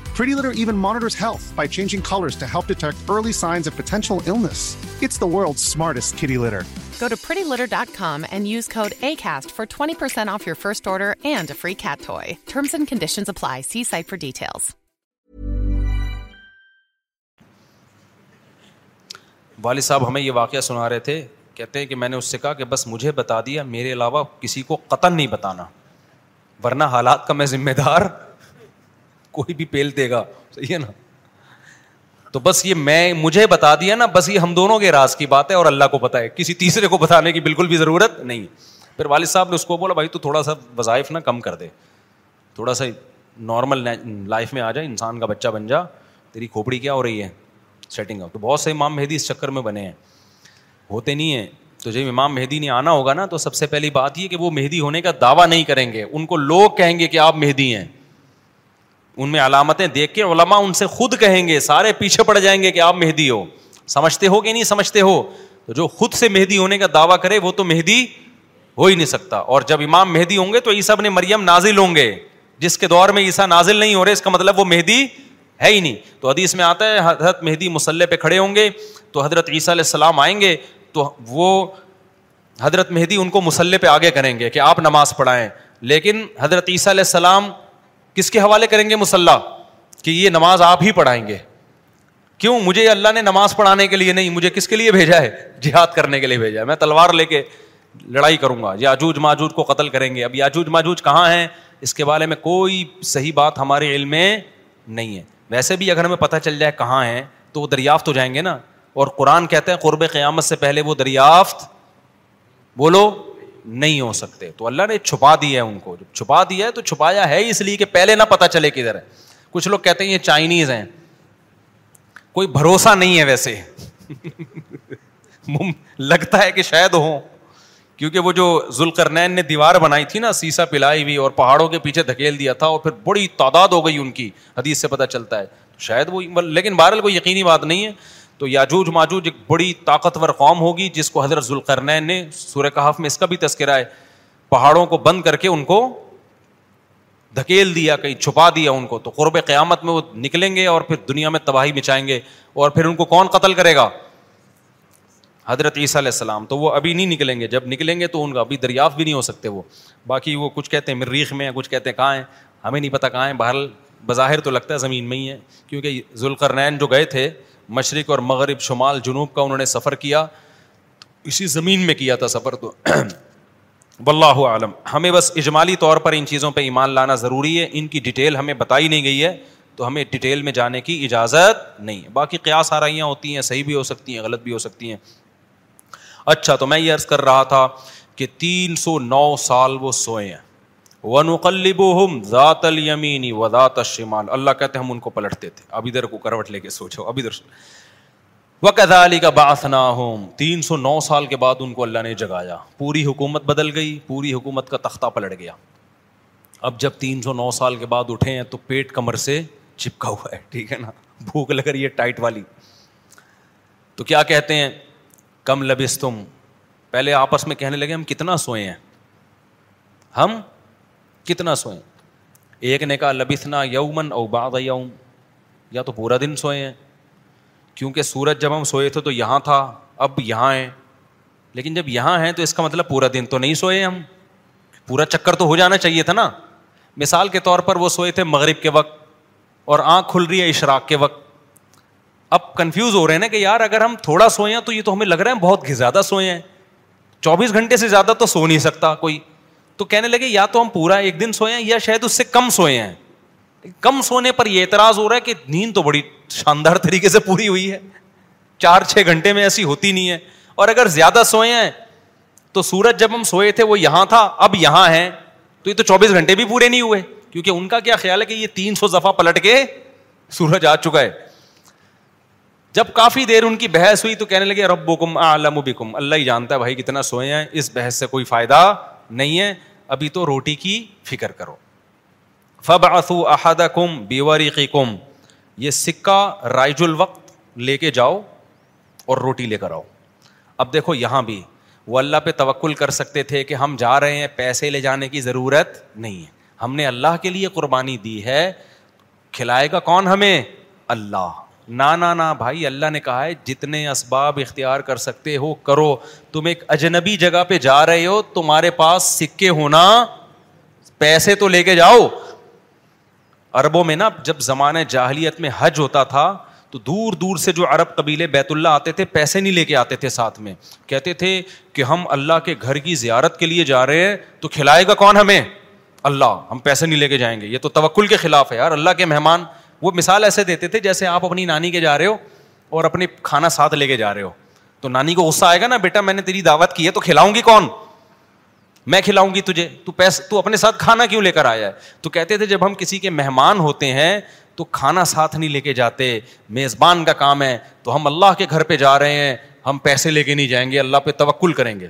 Speaker 7: Pretty Litter even monitors health by changing colors to help detect early signs of potential illness. It's the world's smartest kitty litter.
Speaker 1: Go to prettylitter.com and use code ACAST for 20% off your first order and a free cat toy. Terms and conditions apply. See site for details.
Speaker 5: والد صاحب ہمیں یہ واقعہ سنا رہے تھے کہتے ہیں کہ میں نے اس سے کہا کہ بس مجھے بتا دیا میرے علاوہ کسی کو قطن نہیں بتانا ورنہ حالات کا میں ذمہ دار کوئی بھی پیل دے گا۔ صحیح ہے نا؟ تو بس یہ میں مجھے بتا دیا نا، بس یہ ہم دونوں کے راز کی بات ہے اور اللہ کو پتا ہے۔ کسی تیسرے کو بتانے کی بالکل بھی ضرورت نہیں۔ پھر والد صاحب نے اس کو بولا، بھائی تو تھوڑا سا وظائف نا کم کر دے۔ تھوڑا سا نارمل لائف میں آ جائے انسان کا بچہ بن جا۔ تیری کھوپڑی کیا ہو رہی ہے؟ سیٹنگ اپ تو بہت سے امام مہدی اس چکر میں بنے ہیں۔ ہوتے نہیں ہیں۔ تو جب امام مہدی نے آنا ہوگا نا، تو سب سے پہلی بات یہ کہ وہ مہدی ہونے کا دعویٰ نہیں کریں گے۔ ان کو لوگ کہیں گے کہ آپ مہدی ہیں۔ ان میں علامتیں دیکھ کے علماء ان سے خود کہیں گے، سارے پیچھے پڑ جائیں گے کہ آپ مہدی ہو۔ سمجھتے ہو کہ نہیں سمجھتے ہو؟ تو جو خود سے مہدی ہونے کا دعویٰ کرے، وہ تو مہدی ہو ہی نہیں سکتا۔ اور جب امام مہدی ہوں گے تو عیسیٰ نے مریم نازل ہوں گے۔ جس کے دور میں عیسیٰ نازل نہیں ہو رہے، اس کا مطلب وہ مہدی ہے ہی نہیں۔ تو حدیث میں آتا ہے، حضرت مہدی مسلح پہ کھڑے ہوں گے، تو حضرت عیسیٰ علیہ السلام آئیں گے، تو وہ حضرت مہدی ان کو مسلح پہ آگے کریں گے کہ آپ نماز پڑھائیں۔ لیکن حضرت عیسیٰ علیہ السلام کس کے حوالے کریں گے مسلح کہ یہ نماز آپ ہی پڑھائیں گے۔ کیوں؟ مجھے اللہ نے نماز پڑھانے کے لیے نہیں، مجھے کس کے لیے بھیجا ہے؟ جہاد کرنے کے لیے بھیجا ہے۔ میں تلوار لے کے لڑائی کروں گا۔ یاجوج ماجوج کو قتل کریں گے۔ اب یاجوج ماجوج کہاں ہیں؟ اس کے بارے میں کوئی صحیح بات ہمارے علم میں نہیں ہے۔ ویسے بھی اگر ہمیں پتہ چل جائے کہاں ہیں، تو وہ دریافت ہو جائیں گے نا۔ اور قرآن کہتے ہیں قرب قیامت سے پہلے وہ دریافت، بولو۔ نہیں ہو سکتے۔ تو اللہ نے چھپا دیا ہے ان کو۔ جب چھپا دیا ہے تو چھپایا ہے اس لیے کہ پہلے نہ پتا چلے کدھر ہے۔ کچھ لوگ کہتے ہیں یہ چائنیز ہیں۔ کوئی بھروسہ نہیں ہے ویسے۔ لگتا ہے کہ شاید ہو کیونکہ وہ جو ذوالقرنین نے دیوار بنائی تھی نا، سیسا پلائی ہوئی اور پہاڑوں کے پیچھے دھکیل دیا تھا اور پھر بڑی تعداد ہو گئی ان کی، حدیث سے پتہ چلتا ہے۔ شاید وہ، لیکن بہرحال کوئی یقینی بات نہیں ہے۔ تو یاجوج ماجوج ایک بڑی طاقتور قوم ہوگی جس کو حضرت ذوالقرنین نے سورہ کہاف میں اس کا بھی تذکرہ ہے۔ پہاڑوں کو بند کر کے ان کو دھکیل دیا، کہیں چھپا دیا ان کو۔ تو قرب قیامت میں وہ نکلیں گے اور پھر دنیا میں تباہی مچائیں گے اور پھر ان کو کون قتل کرے گا؟ حضرت عیسیٰ علیہ السلام۔ تو وہ ابھی نہیں نکلیں گے۔ جب نکلیں گے تو ان کا ابھی دریافت بھی نہیں ہو سکتے وہ۔ باقی وہ کچھ کہتے ہیں مریخ میں، کچھ کہتے ہیں کہاں ہیں؟ ہمیں نہیں پتہ کہاں ہیں۔ بہرحال بظاہر تو لگتا ہے زمین میں ہی ہے، کیونکہ ذوالقرنین جو گئے تھے، مشرق اور مغرب، شمال، جنوب کا انہوں نے سفر کیا، اسی زمین میں کیا تھا سفر تو۔ <clears throat> واللہ عالم ہمیں بس اجمالی طور پر ان چیزوں پہ ایمان لانا ضروری ہے، ان کی ڈیٹیل ہمیں بتائی نہیں گئی ہے، تو ہمیں ڈیٹیل میں جانے کی اجازت نہیں ہے۔ باقی قیاس آرائیاں ہوتی ہیں، صحیح بھی ہو سکتی ہیں، غلط بھی ہو سکتی ہیں۔ اچھا تو میں یہ عرض کر رہا تھا کہ تین سو نو سال وہ سوئے ہیں۔ و ذات المینی و ذات الشمال۔ اللہ کہتے ہم ان کو پلٹتے تھے۔ اب ادھر کو کروٹ لے کے سوچو۔ اب ادھر و کدالی کا باسنا ہوں تین سو نو سال کے بعد ان کو اللہ نے جگایا۔ پوری حکومت بدل گئی۔ پوری حکومت کا تختہ پلٹ گیا۔ اب جب تین سو نو سال کے بعد اٹھے ہیں تو پیٹ کمر سے چپکا ہوا ہے۔ ٹھیک ہے نا؟ بھوک لگ رہی ہے ٹائٹ والی۔ تو کیا کہتے ہیں؟ کم لبس تم پہلے آپس میں کہنے لگے، ہم کتنا سوئے ہیں؟ ہم کتنا سوئے ایک نے کہا لبسنا یومن او بعد یوم۔ یا تو پورا دن سوئے ہیں۔ کیونکہ سورج جب ہم سوئے تھے تو یہاں تھا، اب یہاں ہیں۔ لیکن جب یہاں ہیں تو اس کا مطلب پورا دن تو نہیں سوئے ہم۔ پورا چکر تو ہو جانا چاہیے تھا نا۔ مثال کے طور پر وہ سوئے تھے مغرب کے وقت اور آنکھ کھل رہی ہے اشراق کے وقت۔ اب کنفیوز ہو رہے ہیں نا کہ یار اگر ہم تھوڑا سوئے ہیں تو یہ تو ہمیں لگ رہا ہے بہت زیادہ سوئے ہیں۔ چوبیس گھنٹے سے زیادہ تو سو نہیں سکتا کوئی۔ تو کہنے لگے، یا تو ہم پورا ایک دن سوئے ہیں یا شاید اس سے کم سوئے ہیں۔ کم سونے پر یہ اعتراض ہو رہا ہے کہ نیند تو بڑی شاندار طریقے سے پوری ہوئی ہے۔ چار چھ گھنٹے میں ایسی ہوتی نہیں ہے۔ اور اگر زیادہ سوئے ہیں، تو سورج جب ہم سوئے تھے، وہ یہاں تھا، اب یہاں ہے تو یہ تو چوبیس گھنٹے بھی پورے نہیں ہوئے۔ کیونکہ ان کا کیا خیال ہے کہ یہ تین سو دفعہ پلٹ کے سورج آ چکا ہے۔ جب کافی دیر ان کی بحث ہوئی تو کہنے لگے رب کم عالم بکم۔ اللہ ہی جانتا ہے بھائی کتنا سوئے ہیں، اس بحث سے کوئی فائدہ نہیں ہے۔ ابھی تو روٹی کی فکر کرو۔ فب اصو احد کم بیوری کم یہ سکہ رائج الوقت لے کے جاؤ اور روٹی لے کر آؤ۔ اب دیکھو یہاں بھی وہ اللہ پہ توکل کر سکتے تھے کہ ہم جا رہے ہیں، پیسے لے جانے کی ضرورت نہیں ہے۔ ہم نے اللہ کے لیے قربانی دی ہے، کھلائے گا کون ہمیں؟ اللہ۔ نہ بھائی، اللہ نے کہا ہے، جتنے اسباب اختیار کر سکتے ہو، کرو۔ تم ایک اجنبی جگہ پہ جا رہے ہو، تمہارے پاس سکے ہونا، پیسے تو لے کے جاؤ۔ اربوں میں نا، جب زمانے جاہلیت میں حج ہوتا تھا، تو دور دور سے جو عرب قبیلے بیت اللہ آتے تھے، پیسے نہیں لے کے آتے تھے ساتھ میں۔ کہتے تھے کہ ہم اللہ کے گھر کی زیارت کے لیے جا رہے ہیں، تو کھلائے گا کون ہمیں؟ اللہ، ہم پیسے نہیں لے کے جائیں گے۔ یہ تو توکل کے خلاف ہے یار، اللہ کے مہمان وہ مثال ایسے دیتے تھے جیسے آپ اپنی نانی کے جا رہے ہو اور اپنی کھانا ساتھ لے کے جا رہے ہو۔ تو نانی کو غصہ آئے گا نا، بیٹا، میں نے تیری دعوت کی ہے، تو کھلاؤں گی کون؟ میں کھلاؤں گی تجھے۔ تو پیسے تو اپنے ساتھ کھانا کیوں لے کر آیا ہے؟ تو کہتے تھے، جب ہم کسی کے مہمان ہوتے ہیں، تو کھانا ساتھ نہیں لے کے جاتے، میزبان کا کام ہے۔ تو ہم اللہ کے گھر پہ جا رہے ہیں، ہم پیسے لے کے نہیں جائیں گے، اللہ پہ توکل کریں گے۔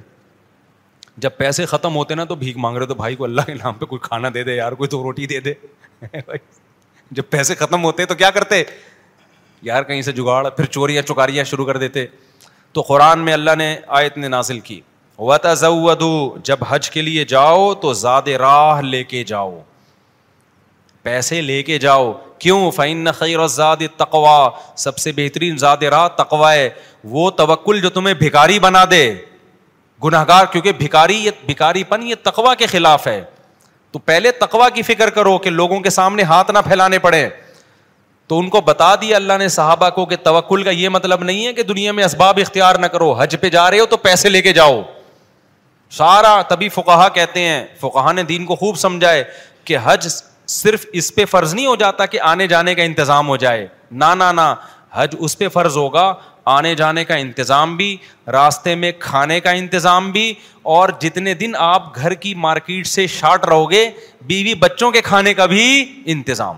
Speaker 5: جب پیسے ختم ہوتے نا، تو بھیک مانگ رہے تو بھائی کو اللہ کے نام پہ کوئی کھانا دے دے یار، کوئی تو روٹی دے دے۔ <laughs> جب پیسے ختم ہوتے تو کیا کرتے؟ یار کہیں سے جگاڑ، پھر چوریاں، چکاریاں شروع کر دیتے۔ تو قرآن میں اللہ نے آیت نے نازل کی۔ جب حج کے لیے جاؤ تو زاد راہ لے کے جاؤ۔ پیسے لے کے جاؤ۔ کیوں؟ فعین خیر زاد تقوا سب سے بہترین زاد راہ تقوا ہے۔ وہ توکل جو تمہیں بھکاری بنا دے۔ گناہ گار کیونکہ بھکاری یہ بھکاری پن یہ تقوا کے خلاف ہے۔ تو پہلے تقوا کی فکر کرو کہ لوگوں کے سامنے ہاتھ نہ پھیلانے پڑے۔ تو ان کو بتا دیا اللہ نے صحابہ کو کہ توکل کا یہ مطلب نہیں ہے کہ دنیا میں اسباب اختیار نہ کرو، حج پہ جا رہے ہو تو پیسے لے کے جاؤ۔ سارا، تبھی فکہ کہتے ہیں فکہ نے دین کو خوب سمجھائے کہ حج صرف اس پہ فرض نہیں ہو جاتا کہ آنے جانے کا انتظام ہو جائے۔ نہ نہ، حج اس پہ فرض ہوگا۔ آنے جانے کا انتظام بھی، راستے میں کھانے کا انتظام بھی، اور جتنے دن آپ گھر کی مارکیٹ سے شارٹ رہو گے، بیوی بچوں کے کھانے کا بھی انتظام۔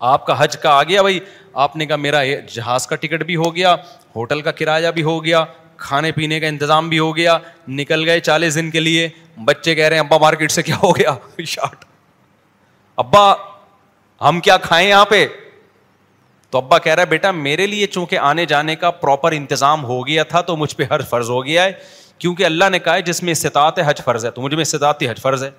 Speaker 5: آپ کا حج کا آ گیا بھائی، آپ نے کہا میرا جہاز کا ٹکٹ بھی ہو گیا، ہوٹل کا کرایہ بھی ہو گیا، کھانے پینے کا انتظام بھی ہو گیا، نکل گئے چالیس دن کے لیے، بچے کہہ رہے ہیں، ابا مارکیٹ سے کیا ہو گیا؟ <laughs> شارٹ۔ ابا، ہم کیا کھائیں یہاں پہ؟ تو ابا کہہ رہا ہے، بیٹا، میرے لیے چونکہ آنے جانے کا پراپر انتظام ہو گیا تھا، تو مجھ پہ حج فرض ہو گیا ہے، کیونکہ اللہ نے کہا ہے، جس میں استطاعت ہے، حج فرض ہے، تو مجھ میں استطاعت تھی، حج فرض ہے.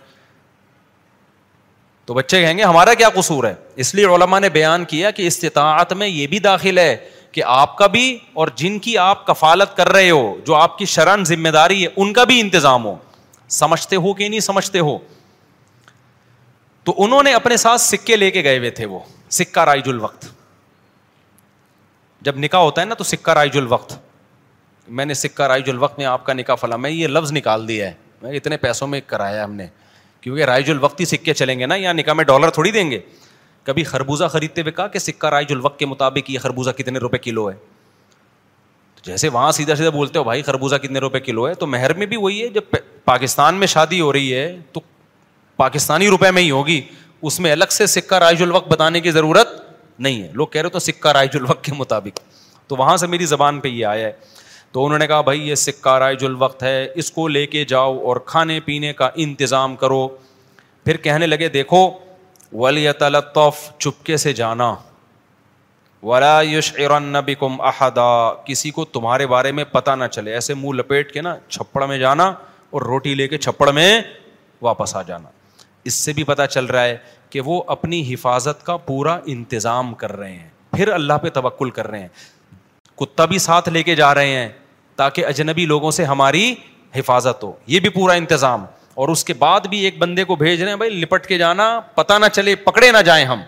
Speaker 5: تو بچے کہیں گے، ہمارا کیا قصور ہے؟ اس لیے علماء نے بیان کیا کہ استطاعت میں یہ بھی داخل ہے کہ آپ کا بھی اور جن کی آپ کفالت کر رہے ہو، جو آپ کی شرن ذمہ داری ہے، ان کا بھی انتظام ہو۔ سمجھتے ہو کہ نہیں سمجھتے ہو؟ تو انہوں نے اپنے ساتھ سکے لے کے گئے ہوئے تھے وہ، سکہ رائج الوقت۔ جب نکاح ہوتا ہے نا تو سکہ رائج الوقت۔ میں نے سکہ رائج الوقت میں آپ کا نکاح فلاں میں یہ لفظ نکال دیا ہے۔ میں اتنے پیسوں میں کرایا ہم نے۔ کیونکہ رائج الوقت ہی سکے چلیں گے نا، یا نکاح میں ڈالر تھوڑی دیں گے۔ کبھی خربوزہ خریدتے ہوئے کہا کہ سکہ رائج الوقت کے مطابق یہ خربوزہ کتنے روپے کلو ہے۔ جیسے وہاں سیدھا سیدھا بولتے ہو، بھائی خربوزہ کتنے روپے کلو ہے؟ تو مہر میں بھی وہی ہے۔ جب پاکستان میں شادی ہو رہی ہے تو پاکستانی روپے میں ہی ہوگی۔ اس میں الگ سے سکہ رائج الوقت بتانے کی ضرورت نہیں ہے۔ لوگ کہہ رہے تو سکہ رائج الوقت کے مطابق۔ تو وہاں سے میری زبان پہ یہ آیا ہے۔ تو انہوں نے کہا، بھائی، یہ سکہ رائج الوقت ہے۔ اس کو لے کے جاؤ اور کھانے پینے کا انتظام کرو۔ پھر کہنے لگے، دیکھو ولی تلطف چپکے سے جانا۔ ولا یوش بکم احدا کسی کو تمہارے بارے میں پتہ نہ چلے۔ ایسے منہ لپیٹ کے نا، چھپڑ میں جانا اور روٹی لے کے چھپڑ میں واپس آ جانا۔ اس سے بھی پتہ چل رہا ہے کہ وہ اپنی حفاظت کا پورا انتظام کر رہے ہیں، پھر اللہ پہ توکل کر رہے ہیں۔ کتا بھی ساتھ لے کے جا رہے ہیں تاکہ اجنبی لوگوں سے ہماری حفاظت ہو۔ یہ بھی پورا انتظام۔ اور اس کے بعد بھی ایک بندے کو بھیج رہے ہیں، بھائی لپٹ کے جانا پتا نہ چلے، پکڑے نہ جائیں ہم۔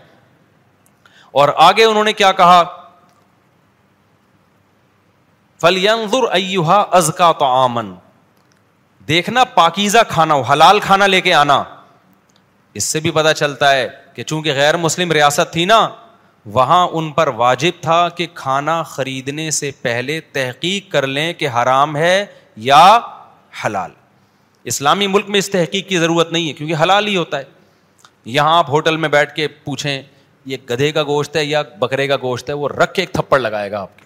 Speaker 5: اور آگے انہوں نے کیا کہا؟ فلیانظر ایوہا ازکا تو آمن دیکھنا، پاکیزہ کھانا ہو، حلال کھانا لے کے آنا۔ اس سے بھی پتا چلتا ہے کہ چونکہ غیر مسلم ریاست تھی نا، وہاں ان پر واجب تھا کہ کھانا خریدنے سے پہلے تحقیق کر لیں کہ حرام ہے یا حلال۔ اسلامی ملک میں اس تحقیق کی ضرورت نہیں ہے کیونکہ حلال ہی ہوتا ہے۔ یہاں آپ ہوٹل میں بیٹھ کے پوچھیں، یہ گدھے کا گوشت ہے یا بکرے کا گوشت ہے، وہ رکھ کے ایک تھپڑ لگائے گا آپ کے۔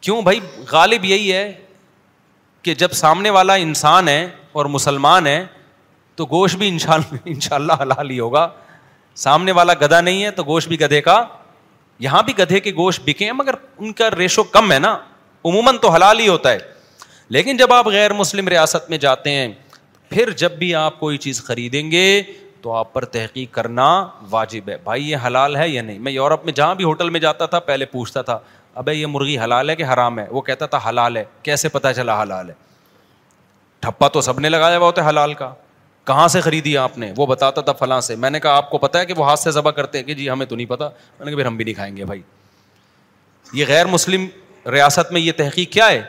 Speaker 5: کیوں بھائی؟ غالب یہی ہے کہ جب سامنے والا انسان ہے اور مسلمان ہے تو گوشت بھی ان شاء اللہ حلال ہی ہوگا۔ سامنے والا گدھا نہیں ہے تو گوشت بھی گدھے کا۔ یہاں بھی گدھے کے گوشت بکے ہیں، مگر ان کا ریشو کم ہے نا۔ عموماً تو حلال ہی ہوتا ہے۔ لیکن جب آپ غیر مسلم ریاست میں جاتے ہیں، پھر جب بھی آپ کوئی چیز خریدیں گے تو آپ پر تحقیق کرنا واجب ہے۔ بھائی، یہ حلال ہے یا نہیں؟ میں یورپ میں جہاں بھی ہوٹل میں جاتا تھا، پہلے پوچھتا تھا، ابے یہ مرغی حلال ہے کہ حرام ہے؟ وہ کہتا تھا حلال ہے۔ کیسے پتا چلا حلال ہے؟ ٹھپا تو سب نے لگایا ہوا ہوتا حلال کا۔ کہاں سے خریدی آپ نے؟ وہ بتاتا تھا فلاں سے۔ میں نے کہا، آپ کو پتا ہے کہ وہ ہاتھ سے ذبح کرتے ہیں کہ جی ہمیں تو نہیں پتا میں نے کہا، پھر ہم بھی نہیں کھائیں گے بھائی۔ یہ غیر مسلم ریاست میں یہ تحقیق کیا ہے؟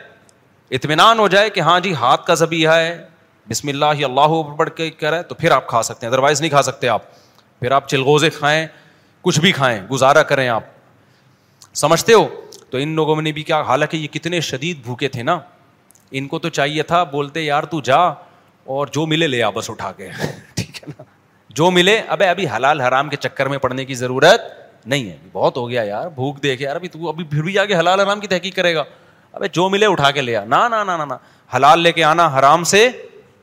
Speaker 5: اطمینان ہو جائے کہ ہاں جی ہاتھ کا ذبیحہ ہے۔ بسم اللہ اللہ پڑھ کے کہہ رہا ہے، تو پھر آپ کھا سکتے ہیں۔ ادروائز نہیں کھا سکتے آپ۔ پھر آپ چلغوزے کھائیں، کچھ بھی کھائیں، گزارا کریں آپ۔ سمجھتے ہو؟ تو ان لوگوں نے بھی کیا، حالانکہ یہ کتنے شدید بھوکے تھے نا۔ ان کو تو چاہیے تھا، بولتے، یار تو جا۔ اور جو ملے لے آ بس اٹھا کے۔ ٹھیک ہے نا؟ جو ملے، ابے ابھی حلال حرام کے چکر میں پڑنے کی ضرورت نہیں ہے۔ بہت ہو گیا یار، بھوک دیکھ یار، ابھی تو ابھی پھر بھی جا کے حلال حرام کی تحقیق کرے گا۔ ابے جو ملے اٹھا کے لے آ۔ نہ نہ حلال لے کے آنا، حرام سے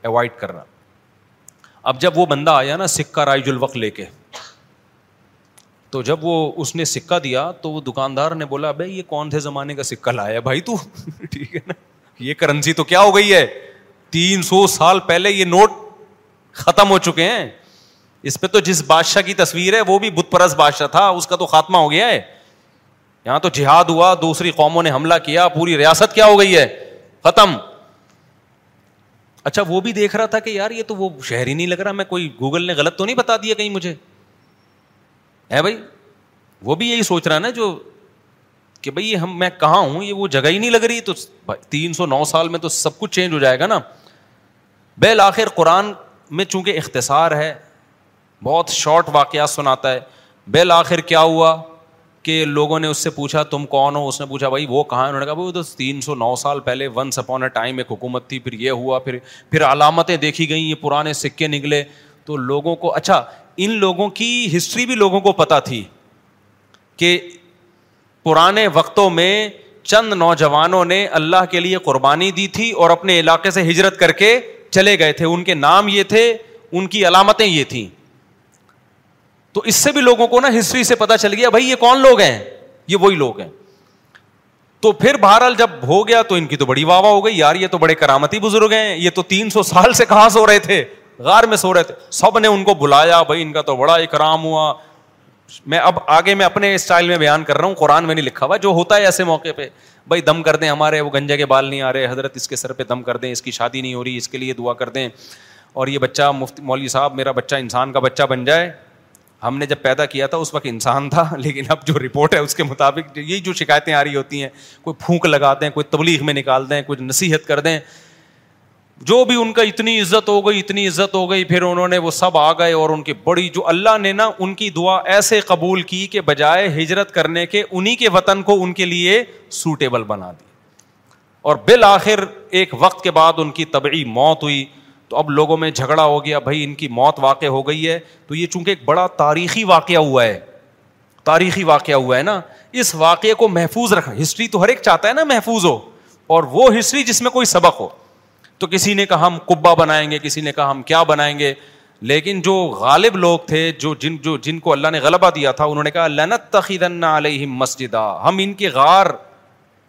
Speaker 5: اوائڈ کرنا۔ اب جب وہ بندہ آیا نا سکہ رائج الوق لے کے، تو جب وہ اس نے سکہ دیا، تو وہ دکاندار نے بولا بھائی یہ کون سے زمانے کا سکہ لایا بھائی تو؟ <laughs> ٹھیک ہے نا؟ یہ کرنسی تو کیا ہو گئی ہے؟ تین سو سال پہلے یہ نوٹ ختم ہو چکے ہیں۔ اس پہ تو جس بادشاہ کی تصویر ہے، وہ بھی بت پرس بادشاہ تھا، اس کا تو خاتمہ ہو گیا ہے۔ یہاں تو جہاد ہوا، دوسری قوموں نے حملہ کیا، پوری ریاست کیا ہو گئی ہے؟ ختم۔ اچھا وہ بھی دیکھ رہا تھا کہ یار، یہ تو وہ شہر ہی نہیں لگ رہا۔ میں کوئی گوگل نے غلط تو نہیں بتا دیا کہیں مجھے؟ ہے بھائی، وہ بھی یہی سوچ رہا نا جو کہ بھائی ہم، میں کہاں ہوں؟ یہ وہ جگہ ہی نہیں لگ رہی۔ تو تین سو نو سال میں تو سب کچھ چینج ہو جائے گا نا۔ بیل آخر قرآن میں چونکہ اختصار ہے، بہت شارٹ واقعات سناتا ہے۔ بیل آخر کیا ہوا کہ لوگوں نے اس سے پوچھا، تم کون ہو؟ اس نے پوچھا، بھائی وہ کہاں انہوں نے کہا، بھائی تو تین سو نو سال پہلے ونس اپون اے ٹائم ایک حکومت تھی، پھر یہ ہوا، پھر پھر علامتیں دیکھی گئیں، یہ پرانے سکے نکلے۔ تو لوگوں کو اچھا ان لوگوں کی ہسٹری بھی لوگوں کو پتا تھی کہ پرانے وقتوں میں چند نوجوانوں نے اللہ کے لیے قربانی دی تھی اور اپنے علاقے سے ہجرت کر کے چلے گئے تھے، ان کے نام یہ تھے، ان کی علامتیں یہ تھیں۔ تو اس سے بھی لوگوں کو نا ہسٹری سے پتا چل گیا، بھائی یہ کون لوگ ہیں؟ یہ وہی لوگ ہیں۔ تو پھر بہرحال جب ہو گیا تو ان کی تو بڑی واہ ہو گئی، یار یہ تو بڑے کرامتی بزرگ ہیں، یہ تو تین سو سال سے کہاں سو رہے تھے؟ غار میں سو رہے تھے۔ سب نے ان کو بلایا، بھائی ان کا تو بڑا اکرام ہوا۔ میں اب آگے میں اپنے اسٹائل میں بیان کر رہا ہوں، قرآن میں نہیں لکھا ہوا، جو ہوتا ہے ایسے موقع پہ، بھائی دم کر دیں ہمارے، وہ گنجے کے بال نہیں آ رہے، حضرت اس کے سر پہ دم کر دیں، اس کی شادی نہیں ہو رہی، اس کے لیے دعا کر دیں۔ اور یہ بچہ مفتی مولوی صاحب، میرا بچہ انسان کا بچہ بن جائے۔ ہم نے جب پیدا کیا تھا، اس وقت انسان تھا، <laughs> لیکن اب جو رپورٹ ہے، اس کے مطابق یہی جو شکایتیں آ رہی ہوتی ہیں، کوئی پھونک لگا دیں، کوئی تبلیغ میں نکال دیں، کوئی نصیحت کر دیں جو بھی ان کا اتنی عزت ہو گئی، اتنی عزت ہو گئی، پھر انہوں نے وہ سب آ گئے اور ان کی بڑی جو اللہ نے نا ان کی دعا ایسے قبول کی کہ بجائے ہجرت کرنے کے انہیں کے وطن کو ان کے لیے سوٹیبل بنا دی۔ اور بالآخر ایک وقت کے بعد ان کی طبعی موت ہوئی۔ تو اب لوگوں میں جھگڑا ہو گیا، بھائی ان کی موت واقع ہو گئی ہے۔ تو یہ چونکہ ایک بڑا تاریخی واقعہ ہوا ہے، تاریخی واقعہ ہوا ہے نا۔ اس واقعے کو محفوظ رکھنا، ہسٹری تو ہر ایک چاہتا ہے نا محفوظ ہو، اور وہ ہسٹری جس میں کوئی سبق ہو۔ تو کسی نے کہا ہم کبا بنائیں گے، کسی نے کہا ہم کیا بنائیں گے۔ لیکن جو غالب لوگ تھے، جو جن جو، جن کو اللہ نے غلبہ دیا تھا، انہوں نے کہا لنت تخیدن علیہ مسجد ہم ان کے غار،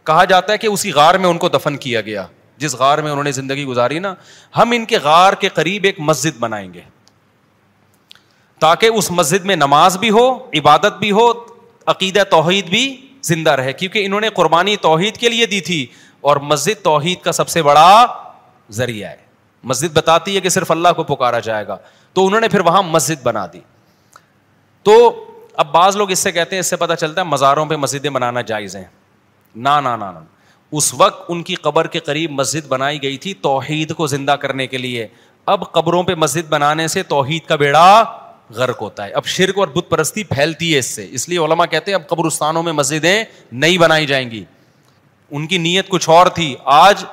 Speaker 5: کہا جاتا ہے کہ اسی غار میں ان کو دفن کیا گیا۔ جس غار میں انہوں نے زندگی گزاری نا، ہم ان کے غار کے قریب ایک مسجد بنائیں گے۔ تاکہ اس مسجد میں نماز بھی ہو، عبادت بھی ہو، عقیدہ توحید بھی زندہ رہے۔ کیونکہ انہوں نے قربانی توحید کے لیے دی تھی، اور مسجد توحید کا سب سے بڑا ذریعہ ہے۔ مسجد بتاتی ہے کہ صرف اللہ کو پکارا جائے گا۔ تو انہوں نے پھر وہاں مسجد بنا دی۔ تو اب بعض لوگ اس سے کہتے ہیں، اس سے پتہ چلتا ہے مزاروں پہ مسجدیں بنانا جائز ہیں۔ نہ نہ نہ اس وقت ان کی قبر کے قریب مسجد بنائی گئی تھی توحید کو زندہ کرنے کے لیے۔ اب قبروں پہ مسجد بنانے سے توحید کا بیڑا غرق ہوتا ہے۔ اب شرک اور بت پرستی پھیلتی ہے اس سے۔ اس لیے علما کہتے ہیں، اب قبرستانوں میں مسجدیں نہیں بنائی جائیں گی۔ ان کی نیت کچھ اور تھی۔ آج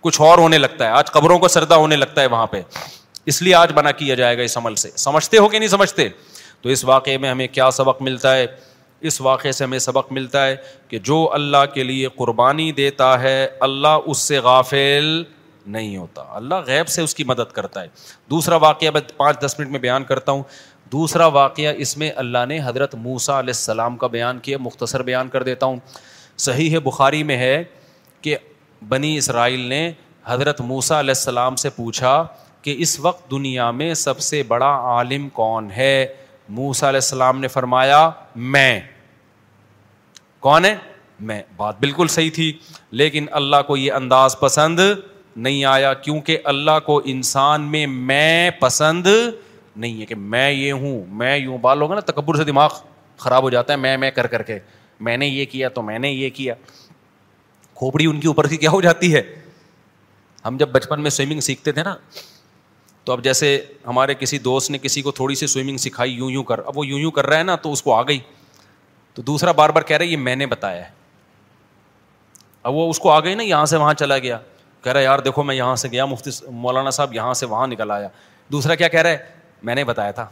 Speaker 5: کچھ اور ہونے لگتا ہے، آج قبروں کو سردا ہونے لگتا ہے وہاں پہ۔ اس لیے آج بنا کیا جائے گا اس عمل سے۔ سمجھتے ہو کہ نہیں سمجھتے؟ تو اس واقعے میں ہمیں کیا سبق ملتا ہے؟ اس واقعے سے ہمیں سبق ملتا ہے کہ جو اللہ کے لیے قربانی دیتا ہے، اللہ اس سے غافل نہیں ہوتا۔ اللہ غیب سے اس کی مدد کرتا ہے۔ دوسرا واقعہ میں پانچ دس منٹ میں بیان کرتا ہوں۔ دوسرا واقعہ اس میں اللہ نے حضرت موسا علیہ السلام کا بیان کیا، مختصر بیان کر دیتا ہوں۔ صحیح ہے بخاری میں ہے کہ بنی اسرائیل نے حضرت موسا علیہ السلام سے پوچھا کہ اس وقت دنیا میں سب سے بڑا عالم کون ہے؟ موسا علیہ السلام نے فرمایا، میں۔ کون ہے؟ میں۔ بات بالکل صحیح تھی، لیکن اللہ کو یہ انداز پسند نہیں آیا، کیونکہ اللہ کو انسان میں میں پسند نہیں ہے کہ میں یہ ہوں، میں یوں۔ بال ہوگا نا تکبر سے دماغ خراب ہو جاتا ہے، میں میں کر کر کے۔ میں نے یہ کیا تو میں نے یہ کیا۔ کھوپڑی ان کی اوپر کی کیا ہو جاتی ہے؟ ہم جب بچپن میں سوئمنگ سیکھتے تھے نا، تو اب جیسے ہمارے کسی دوست نے کسی کو تھوڑی سی سوئمنگ سکھائی، یوں یوں کر، اب وہ یوں یوں کر رہا ہے نا، تو اس کو آ گئی۔ تو دوسرا بار بار کہہ رہا ہے، یہ میں نے بتایا ہے۔ اب وہ اس کو آ گئی نا، یہاں سے وہاں چلا گیا۔ کہہ رہا ہے، یار دیکھو، میں یہاں سے گیا، مفتی مولانا صاحب یہاں سے وہاں نکل آیا۔ دوسرا کیا کہہ رہا ہے؟ میں نے بتایا تھا۔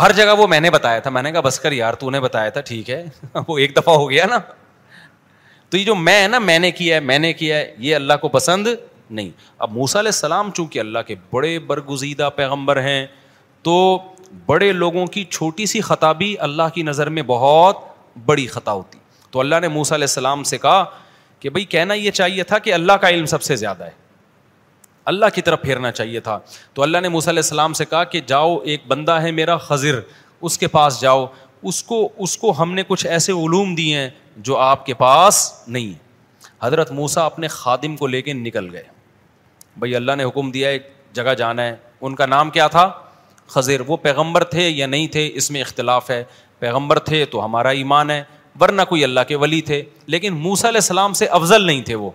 Speaker 5: ہر جگہ وہ میں نے بتایا تھا۔ میں نے کہا، بس کر یار، تو نے بتایا تھا، ٹھیک ہے۔ <laughs> وہ ایک دفعہ ہو گیا نا۔ تو یہ جو میں ہے نا، میں نے کیا ہے، میں نے کیا ہے، یہ اللہ کو پسند نہیں۔ اب موسا علیہ السلام چونکہ اللہ کے بڑے برگزیدہ پیغمبر ہیں، تو بڑے لوگوں کی چھوٹی سی خطا بھی اللہ کی نظر میں بہت بڑی خطا ہوتی۔ تو اللہ نے موسا علیہ السلام سے کہا کہ بھائی کہنا یہ چاہیے تھا کہ اللہ کا علم سب سے زیادہ ہے۔ اللہ کی طرف پھیرنا چاہیے تھا۔ تو اللہ نے موسیٰ علیہ السلام سے کہا کہ جاؤ، ایک بندہ ہے میرا خضر، اس کے پاس جاؤ۔ اس کو اس کو ہم نے کچھ ایسے علوم دیے ہیں جو آپ کے پاس نہیں۔ حضرت موسا اپنے خادم کو لے کے نکل گئے۔ بھائی اللہ نے حکم دیا ایک جگہ جانا ہے۔ ان کا نام کیا تھا؟ خضر۔ وہ پیغمبر تھے یا نہیں تھے؟ اس میں اختلاف ہے۔ پیغمبر تھے تو ہمارا ایمان ہے، ورنہ کوئی اللہ کے ولی تھے۔ لیکن موسا علیہ السلام سے افضل نہیں تھے وہ۔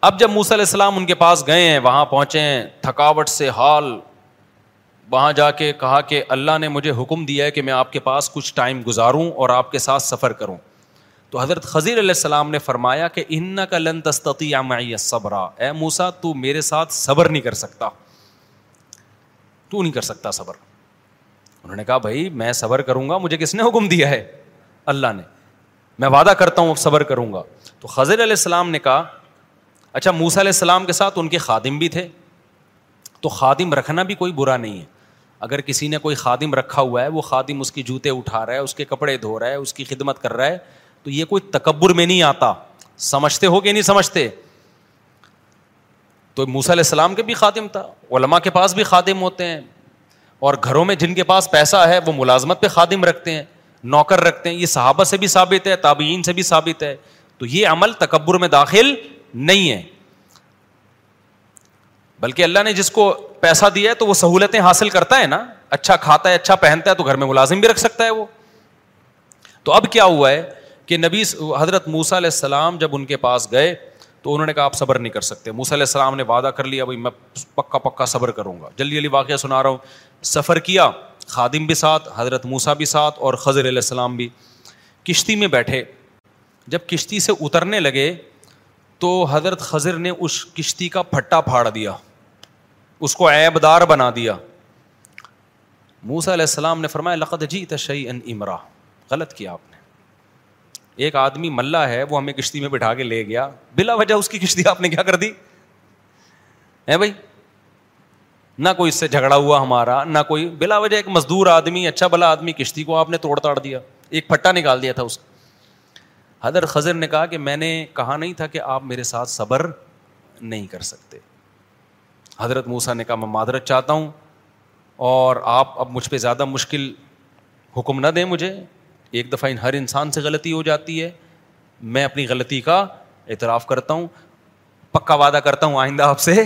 Speaker 5: اب جب موسیٰ علیہ السلام ان کے پاس گئے ہیں، وہاں پہنچے ہیں، تھکاوٹ سے حال وہاں جا کے کہا کہ اللہ نے مجھے حکم دیا ہے کہ میں آپ کے پاس کچھ ٹائم گزاروں اور آپ کے ساتھ سفر کروں۔ تو حضرت خضیر علیہ السلام نے فرمایا کہ ان کا لن تستی معی صبرا اے موسا تو میرے ساتھ صبر نہیں کر سکتا۔ تو نہیں کر سکتا صبر۔ انہوں نے کہا، بھائی، میں صبر کروں گا، مجھے کس نے حکم دیا ہے؟ اللہ نے۔ میں وعدہ کرتا ہوں صبر کروں گا۔ تو خضر علیہ السلام نے کہا اچھا موسا علیہ السلام کے ساتھ ان کے خادم بھی تھے۔ تو خادم رکھنا بھی کوئی برا نہیں ہے۔ اگر کسی نے کوئی خادم رکھا ہوا ہے، وہ خادم اس کی جوتے اٹھا رہا ہے، اس کے کپڑے دھو رہا ہے، اس کی خدمت کر رہا ہے، تو یہ کوئی تکبر میں نہیں آتا۔ سمجھتے ہو کہ نہیں سمجھتے؟ تو موسا علیہ السلام کے بھی خادم تھا علما کے پاس بھی خادم ہوتے ہیں۔ اور گھروں میں جن کے پاس پیسہ ہے، وہ ملازمت پہ خادم رکھتے ہیں، نوکر رکھتے ہیں۔ یہ صحابہ سے بھی ثابت ہے، تابعین سے بھی ثابت ہے۔ تو یہ عمل تکبر میں داخل نہیں ہے۔ بلکہ اللہ نے جس کو پیسہ دیا ہے تو وہ سہولتیں حاصل کرتا ہے نا اچھا کھاتا ہے اچھا پہنتا ہے تو گھر میں ملازم بھی رکھ سکتا ہے وہ۔ تو اب کیا ہوا ہے کہ نبی حضرت موسا علیہ السلام جب ان کے پاس گئے تو انہوں نے کہا آپ صبر نہیں کر سکتے۔ موسا علیہ السلام نے وعدہ کر لیا، بھائی میں پکا پکا صبر کروں گا۔ جلدی جلدی واقعہ سنا رہا ہوں۔ سفر کیا، خادم بھی ساتھ، حضرت موسا بھی ساتھ اور خضر علیہ السلام بھی۔ کشتی میں بیٹھے۔ جب کشتی سے اترنے لگے تو حضرت خضر نے اس کشتی کا پھٹا پھاڑ دیا۔ اس کو ایب دار بنا دیا۔ موسا علیہ السلام نے فرمایا، لقد جی تشعی ان امرا غلط کیا آپ نے۔ ایک آدمی ملا ہے، وہ ہمیں کشتی میں بٹھا کے لے گیا۔ بلا وجہ اس کی کشتی آپ نے کیا کر دی؟ ہے بھائی؟ نہ کوئی اس سے جھگڑا ہوا ہمارا، نہ کوئی۔ بلا وجہ ایک مزدور آدمی اچھا بلا آدمی، کشتی کو آپ نے توڑ تاڑ دیا۔ ایک پھٹا نکال دیا تھا اس کا۔ حضرت خضر نے کہا کہ میں نے کہا نہیں تھا کہ آپ میرے ساتھ صبر نہیں کر سکتے۔ حضرت موسا نے کہا، میں معذرت چاہتا ہوں اور آپ اب مجھ پہ زیادہ مشکل حکم نہ دیں مجھے۔ ایک دفعہ ہر انسان سے غلطی ہو جاتی ہے۔ میں اپنی غلطی کا اعتراف کرتا ہوں، پکا وعدہ کرتا ہوں آئندہ آپ سے۔